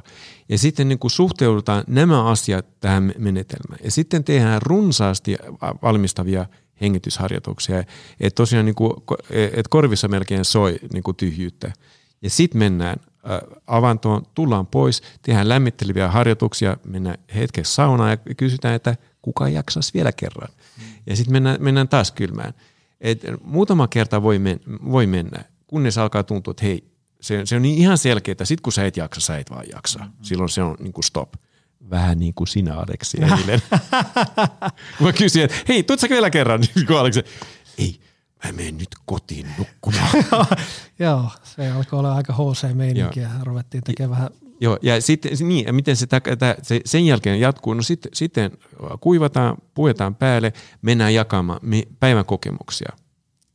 Ja sitten niin kuin suhteudutaan nämä asiat tähän menetelmään. Ja sitten tehdään runsaasti valmistavia hengitysharjoituksia, että tosiaan niin kuin, että korvissa melkein soi niin kuin tyhjyyttä. Ja sitten mennään äh, avantoon, tullaan pois, tehdään lämmitteleviä harjoituksia, mennään hetkeksi saunaan ja kysytään, että kuka jaksaisi vielä kerran. Ja sitten mennään, mennään taas kylmään. Et muutama kerta voi, men, voi mennä, kunnes alkaa tuntua, että hei, se, se on niin ihan selkeää, että sit kun sä et jaksa, sä et vaan jaksa. Silloin se on niin kuin stop. Vähän niin kuin sinä, Aleksi, eilen. Mä kysyin, että hei, tuut sä vielä kerran? Niin kun Aleksi, ei, mä menen nyt kotiin nukkumaan. Joo, se alkoi olla aika HC-meininkiä. Ruvettiin tekemään vähän Joo, ja sitten niin, ja miten se, tä, tä, se sen jälkeen jatkuu, no sitten, sitten kuivataan, puetaan päälle, mennään jakamaan päivän kokemuksia.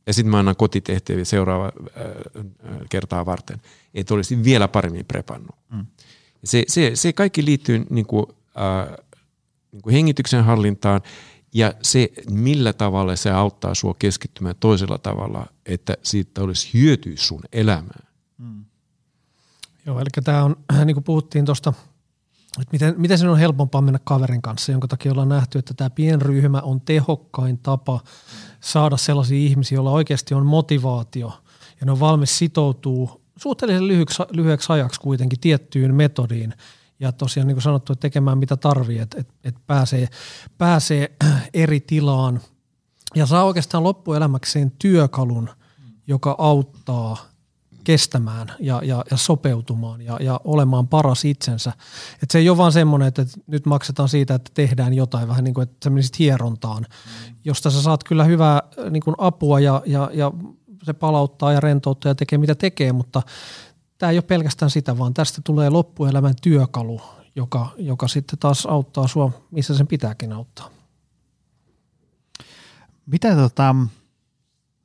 Ja sitten mä annan kotitehtäviä seuraava äh, äh, kertaa varten, että olisi vielä paremmin prepannut. Mm. Se, se, se kaikki liittyy niin kuin, äh, niin kuin hengityksen hallintaan ja se, millä tavalla se auttaa sua keskittymään toisella tavalla, että siitä olisi hyötyä sun elämään. Joo, eli tämä on, niin kuin puhuttiin tuosta, että miten, miten sen on helpompaa mennä kaverin kanssa, jonka takia ollaan nähty, että tämä pienryhmä on tehokkain tapa saada sellaisia ihmisiä, joilla oikeasti on motivaatio ja ne on valmis sitoutuu suhteellisen lyhyeksi, lyhyeksi ajaksi kuitenkin tiettyyn metodiin ja tosiaan niin kuin sanottu, että tekemään mitä tarvii, että, että, että pääsee, pääsee eri tilaan ja saa oikeastaan loppuelämäkseen työkalun, joka auttaa kestämään ja, ja, ja sopeutumaan ja, ja olemaan paras itsensä. Et se ei ole vaan semmoinen, että nyt maksetaan siitä, että tehdään jotain vähän niin kuin, että sä hierontaan, mm. josta sä saat kyllä hyvää niin kuin apua ja, ja, ja se palauttaa ja rentouttaa ja tekee mitä tekee, mutta tämä ei ole pelkästään sitä, vaan tästä tulee loppuelämän työkalu, joka, joka sitten taas auttaa sua, missä sen pitääkin auttaa. Mitä tota,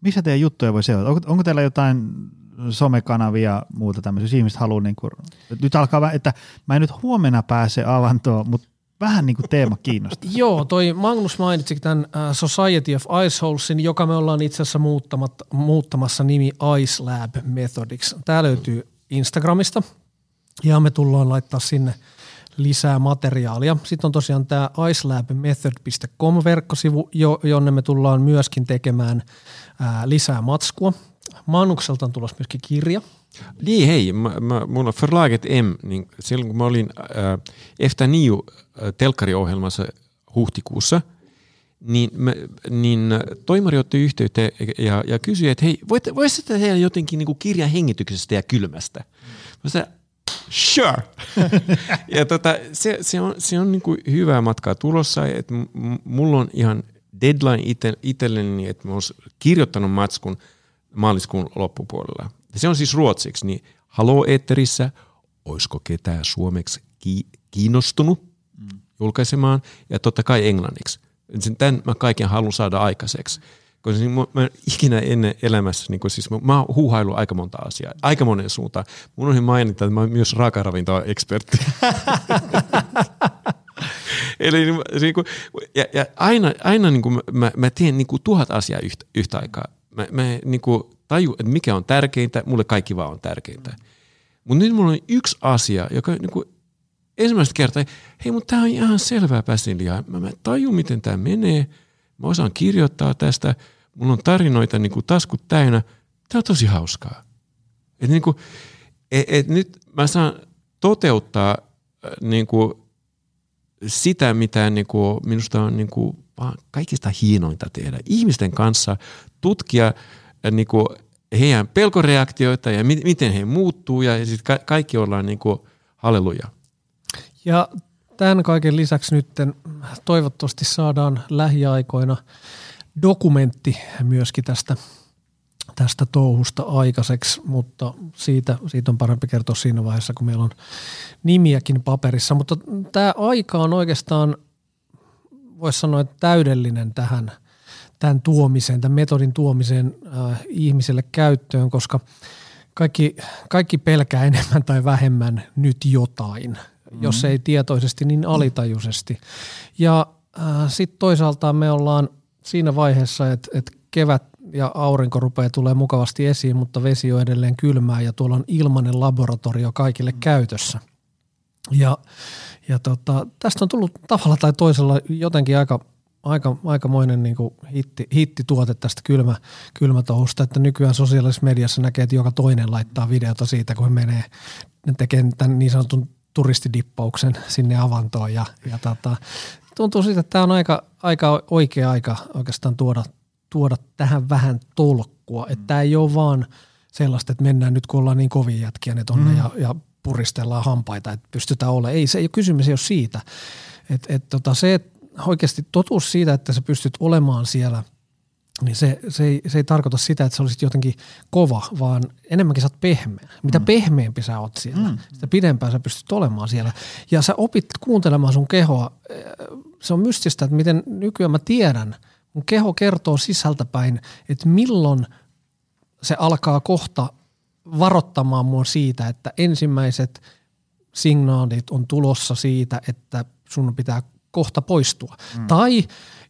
missä teidän juttuja voi seurata? Onko, onko teillä jotain somekanavia muuta tämmöisiä, jos ihmiset haluaa, niin kuin, nyt alkaa, että mä en nyt huomenna pääse avantoon, mutta vähän niin kuin teema kiinnostaa. Joo, toi Magnus mainitsi tämän Society of Iceholesin, joka me ollaan itse asiassa muuttamassa nimi Ice Lab Methodiksi. Tämä löytyy Instagramista ja me tullaan laittaa sinne lisää materiaalia. Sitten on tosiaan tämä icelabmethod.com-verkkosivu, jonne me tullaan myöskin tekemään ää, lisää matskua. Magnukselta on tulossa myöskin kirja. Niin hei, mä, mä, Förlaget M, niin silloin kun mä olin äh, Niu äh, telkkariohjelmassa huhtikuussa, niin, mä, niin toimari otti yhteyttä ja, ja kysyi, että hei, voisitte tehdä jotenkin niin kuin kirjan hengityksestä ja kylmästä? Mä sanoin, sure. ja tota, se, se on, se on niin kuin hyvää matkaa tulossa, että mulla on ihan deadline itselleni, että mä olisin kirjoittanut matskun maaliskuun loppupuolella. Ja se on siis ruotsiksi, niin Halo Eetterissä, olisiko ketään suomeksi ki- kiinnostunut mm. julkaisemaan, ja totta kai englanniksi. Tämän mä kaiken haluan saada aikaiseksi. Koska siis mä, mä ikinä ennen elämässä, niin siis mä, mä oon huuhaillut aika monta asiaa, aika monen suuntaan. Mun on mainita, että mä oon myös raakaravintoa-ekspertti. Eli niin kuin, ja, ja aina, aina niin kuin mä, mä teen niin kuin tuhat asiaa yhtä, yhtä aikaa. Mä, mä niin kuin taju, että mikä on tärkeintä, mulle kaikki vaan on tärkeintä. Mutta nyt mulla on yksi asia, joka niin kuin ensimmäistä kertaa, hei, mutta tämä on ihan selvää pässinlihaa. Mä, mä tajun, miten tämä menee. Mä osaan kirjoittaa tästä. Mulla on tarinoita niin kuin taskut täynnä. Tämä on tosi hauskaa. Et niin kuin, et, et nyt mä saan toteuttaa niin kuin sitä, mitä niin kuin minusta on niin kuin vaan kaikista hienointa tehdä. Ihmisten kanssa tutkia äh, niin kuin heidän pelkoreaktioita ja mi- miten he muuttuu ja sitten ka- kaikki ollaan niin kuin halleluja. Ja tämän kaiken lisäksi nyt toivottavasti saadaan lähiaikoina dokumentti myöskin tästä, tästä touhusta aikaiseksi, mutta siitä, siitä on parempi kertoa siinä vaiheessa, kun meillä on nimiäkin paperissa. Mutta tämä aika on oikeastaan, voisi sanoa, että täydellinen tähän tämän tuomiseen, tämän metodin tuomiseen äh, ihmiselle käyttöön, koska kaikki, kaikki pelkää enemmän tai vähemmän nyt jotain, mm-hmm. jos ei tietoisesti, niin alitajuisesti. Ja äh, sitten toisaalta me ollaan siinä vaiheessa, että, että kevät ja aurinko rupeaa tulee mukavasti esiin, mutta vesi on edelleen kylmää ja tuolla on ilmainen laboratorio kaikille mm. käytössä. Ja, ja tota, tästä on tullut tavalla tai toisella jotenkin aika, aika, aikamoinen niin kuin hitti, hittituote tästä kylmä, kylmätouhusta, että nykyään sosiaalisessa mediassa näkee, että joka toinen laittaa videota siitä, kun he menee, ne tekee tämän niin sanotun turistidippauksen sinne avantoon ja, ja tota, tuntuu siitä, että tämä on aika, aika oikea aika oikeastaan tuoda, tuoda tähän vähän tolkkua, että tämä ei ole vaan sellaista, että mennään nyt kun ollaan niin kovin jätkiä ne tonne mm. ja, ja puristellaan hampaita, että pystytään olla. Ei, se ei ole kysymys ei ole siitä. Et, et tota, se, että oikeasti totuus siitä, että sä pystyt olemaan siellä, niin se, se, ei, se ei tarkoita sitä, että sä olisit jotenkin kova, vaan enemmänkin sä oot pehmeä. Mitä mm. pehmeämpi sä oot siellä, mm. sitä pidempään sä pystyt olemaan siellä. Ja sä opit kuuntelemaan sun kehoa. Se on mystistä, että miten nykyään mä tiedän, mun keho kertoo sisältäpäin, että milloin se alkaa kohta varoittamaan mua siitä, että ensimmäiset signaalit on tulossa siitä, että sun pitää kohta poistua. Mm. Tai,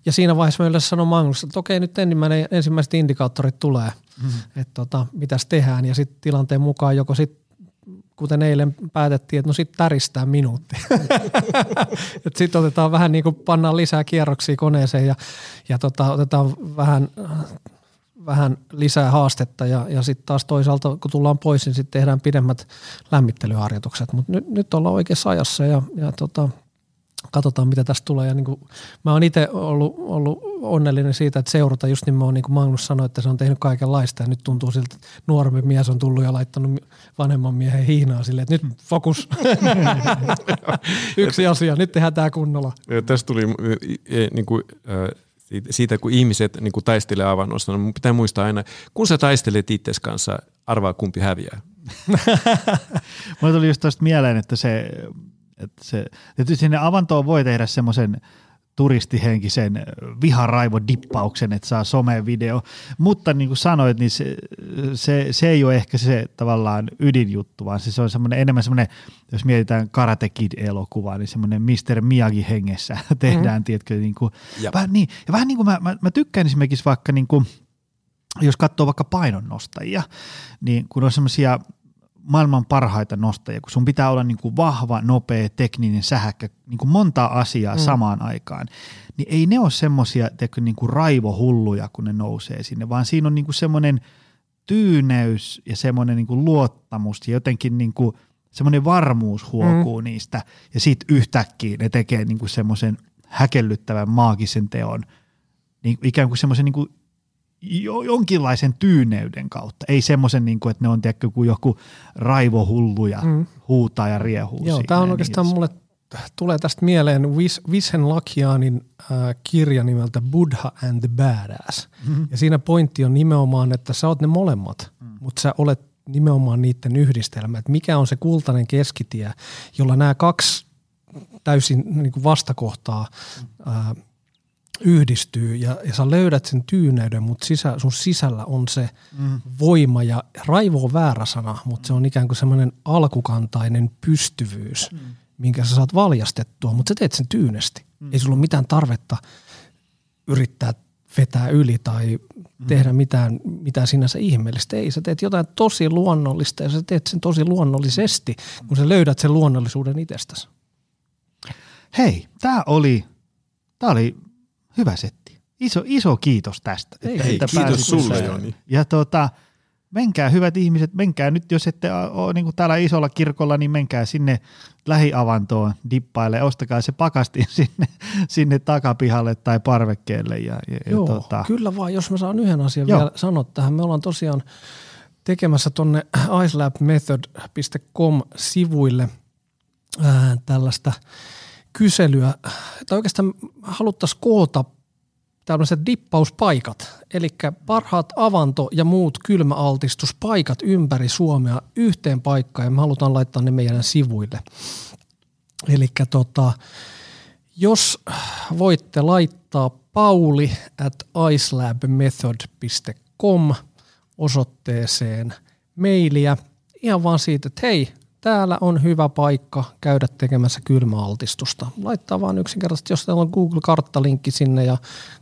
ja siinä vaiheessa mä yleensä sanon Magnus, että okei nyt ensimmäinen, ensimmäiset indikaattorit tulee, mm. että tota, mitäs tehdään, ja sitten tilanteen mukaan joko sitten kuten eilen päätettiin, että no sitten täristää minuutti. sitten otetaan vähän niin kuin pannaan lisää kierroksia koneeseen ja, ja tota, otetaan vähän vähän lisää haastetta ja, ja sitten taas toisaalta kun tullaan pois, niin sitten tehdään pidemmät lämmittelyharjoitukset. Mutta nyt, nyt ollaan oikeassa ajassa ja, ja tota, katsotaan mitä tästä tulee. Ja niin kuin, mä oon itse ollut, ollut, onnellinen siitä, että seurata just niin mä oon, niin kuin Magnus sanoi, että se on tehnyt kaikenlaista ja nyt tuntuu siltä, että nuorempi mies on tullut ja laittanut vanhemman miehen hihnaa silleen, että nyt fokus. Yksi asia, nyt tehdään tämä kunnolla. Ja tästä tuli niin kuin, äh, siitä, kun ihmiset niin kuin taistelee avannosta, niin pitää muistaa aina, kun sä taistelet itsesi kanssa, arvaa kumpi häviää. Mulle tuli just tuosta mieleen, että se, että se, että sinne avantoon voi tehdä semmoisen turistihenkisen viharaivodippauksen, että saa somevideo. Mutta niin kuin sanoit, niin se, se, se ei ole ehkä se tavallaan ydinjuttu, vaan se, se on semmoinen, enemmän semmoinen, jos mietitään Karate Kid-elokuvaa, niin semmoinen Mr. Miyagi hengessä tehdään, mm. tiedätkö, niin kuin, vähän niin, ja vähän niin kuin mä, mä, mä tykkään esimerkiksi vaikka niin kuin, jos katsoo vaikka painonnostajia, niin kun on semmoisia maailman parhaita nostajia, kun sun pitää olla niin kuin vahva, nopea, tekninen, sähäkkä, niin kuin montaa asiaa mm. samaan aikaan, niin ei ne ole semmoisia niin kuin raivohulluja, kun ne nousee sinne, vaan siinä on niin kuin semmoinen tyyneys ja semmoinen niin kuin luottamus ja jotenkin niin kuin semmoinen varmuus huokuu mm. niistä ja sitten yhtäkkiä ne tekee niin kuin semmoisen häkellyttävän maagisen teon, niin ikään kuin semmoisen niin kuin jo, jonkinlaisen tyyneyden kautta. Ei semmoisen, niin kuin, että ne on tiedätkö, kuin joku raivohullu ja mm. huutaa ja riehuu Joo, tämä on oikeastaan niin mulle tulee tästä mieleen Vis, Vishen Lakianin äh, kirja nimeltä Buddha and the Badass. Mm-hmm. Ja siinä pointti on nimenomaan, että sä oot ne molemmat, mm. mutta sä olet nimenomaan niiden yhdistelmä. Että mikä on se kultainen keskitie, jolla nämä kaksi täysin niin kuin vastakohtaa mm. äh, yhdistyy ja, ja sä löydät sen tyyneyden, mutta sisä, sun sisällä on se mm. voima ja raivo on väärä sana, mutta se on ikään kuin semmoinen alkukantainen pystyvyys, mm. minkä sä saat valjastettua, mutta sä teet sen tyynesti. Mm. Ei sulla ole mitään tarvetta yrittää vetää yli tai mm. tehdä mitään, mitään sinänsä ihmeellistä. Ei, sä teet jotain tosi luonnollista ja sä teet sen tosi luonnollisesti, kun sä löydät sen luonnollisuuden itsestäsi. Hei, tämä oli, tää oli hyvä setti. Iso, iso kiitos tästä. Ei, että, hei, että kiitos sulle. Joni. Ja tota, menkää hyvät ihmiset, menkää nyt, jos ette ole niin kuin täällä isolla kirkolla, niin menkää sinne lähiavantoon dippaille, ostakaa se pakasti sinne, sinne takapihalle tai parvekkeelle. Ja, ja, Joo, ja tota, kyllä vaan, jos mä saan yhden asian Joo. vielä sanoa tähän. Me ollaan tosiaan tekemässä tonne icelabmethod.com-sivuille ää, tällaista kyselyä, tai oikeastaan haluttaisiin koota tällaiset dippauspaikat, eli parhaat avanto- ja muut kylmäaltistuspaikat ympäri Suomea yhteen paikkaan, ja me halutaan laittaa ne meidän sivuille. Eli tota, jos voitte laittaa pauli at icelabmethod.com osoitteeseen mailia ihan vaan siitä, että hei, täällä on hyvä paikka käydä tekemässä kylmäaltistusta. Laittaa vaan yksinkertaisesti, jos teillä on Google-karttalinkki sinne ja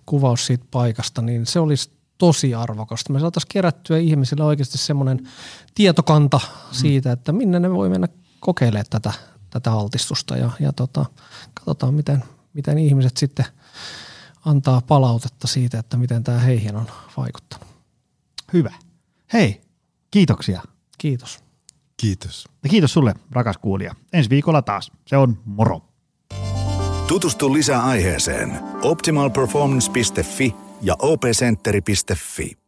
kuvaus siitä paikasta, niin se olisi tosi arvokasta. Me saataisiin kerättyä ihmisille oikeasti semmoinen tietokanta siitä, että minne ne voi mennä kokeilemaan tätä, tätä altistusta ja, ja tota, katsotaan, miten, miten ihmiset sitten antaa palautetta siitä, että miten tämä heihin on vaikuttanut. hyvä. Hei, kiitoksia. Kiitos. Kiitos. Ja kiitos sulle, rakas kuulija. Ensi viikolla taas. Se on moro. Tutustu lisää aiheeseen optimalperformance.fi ja opcenteri.fi.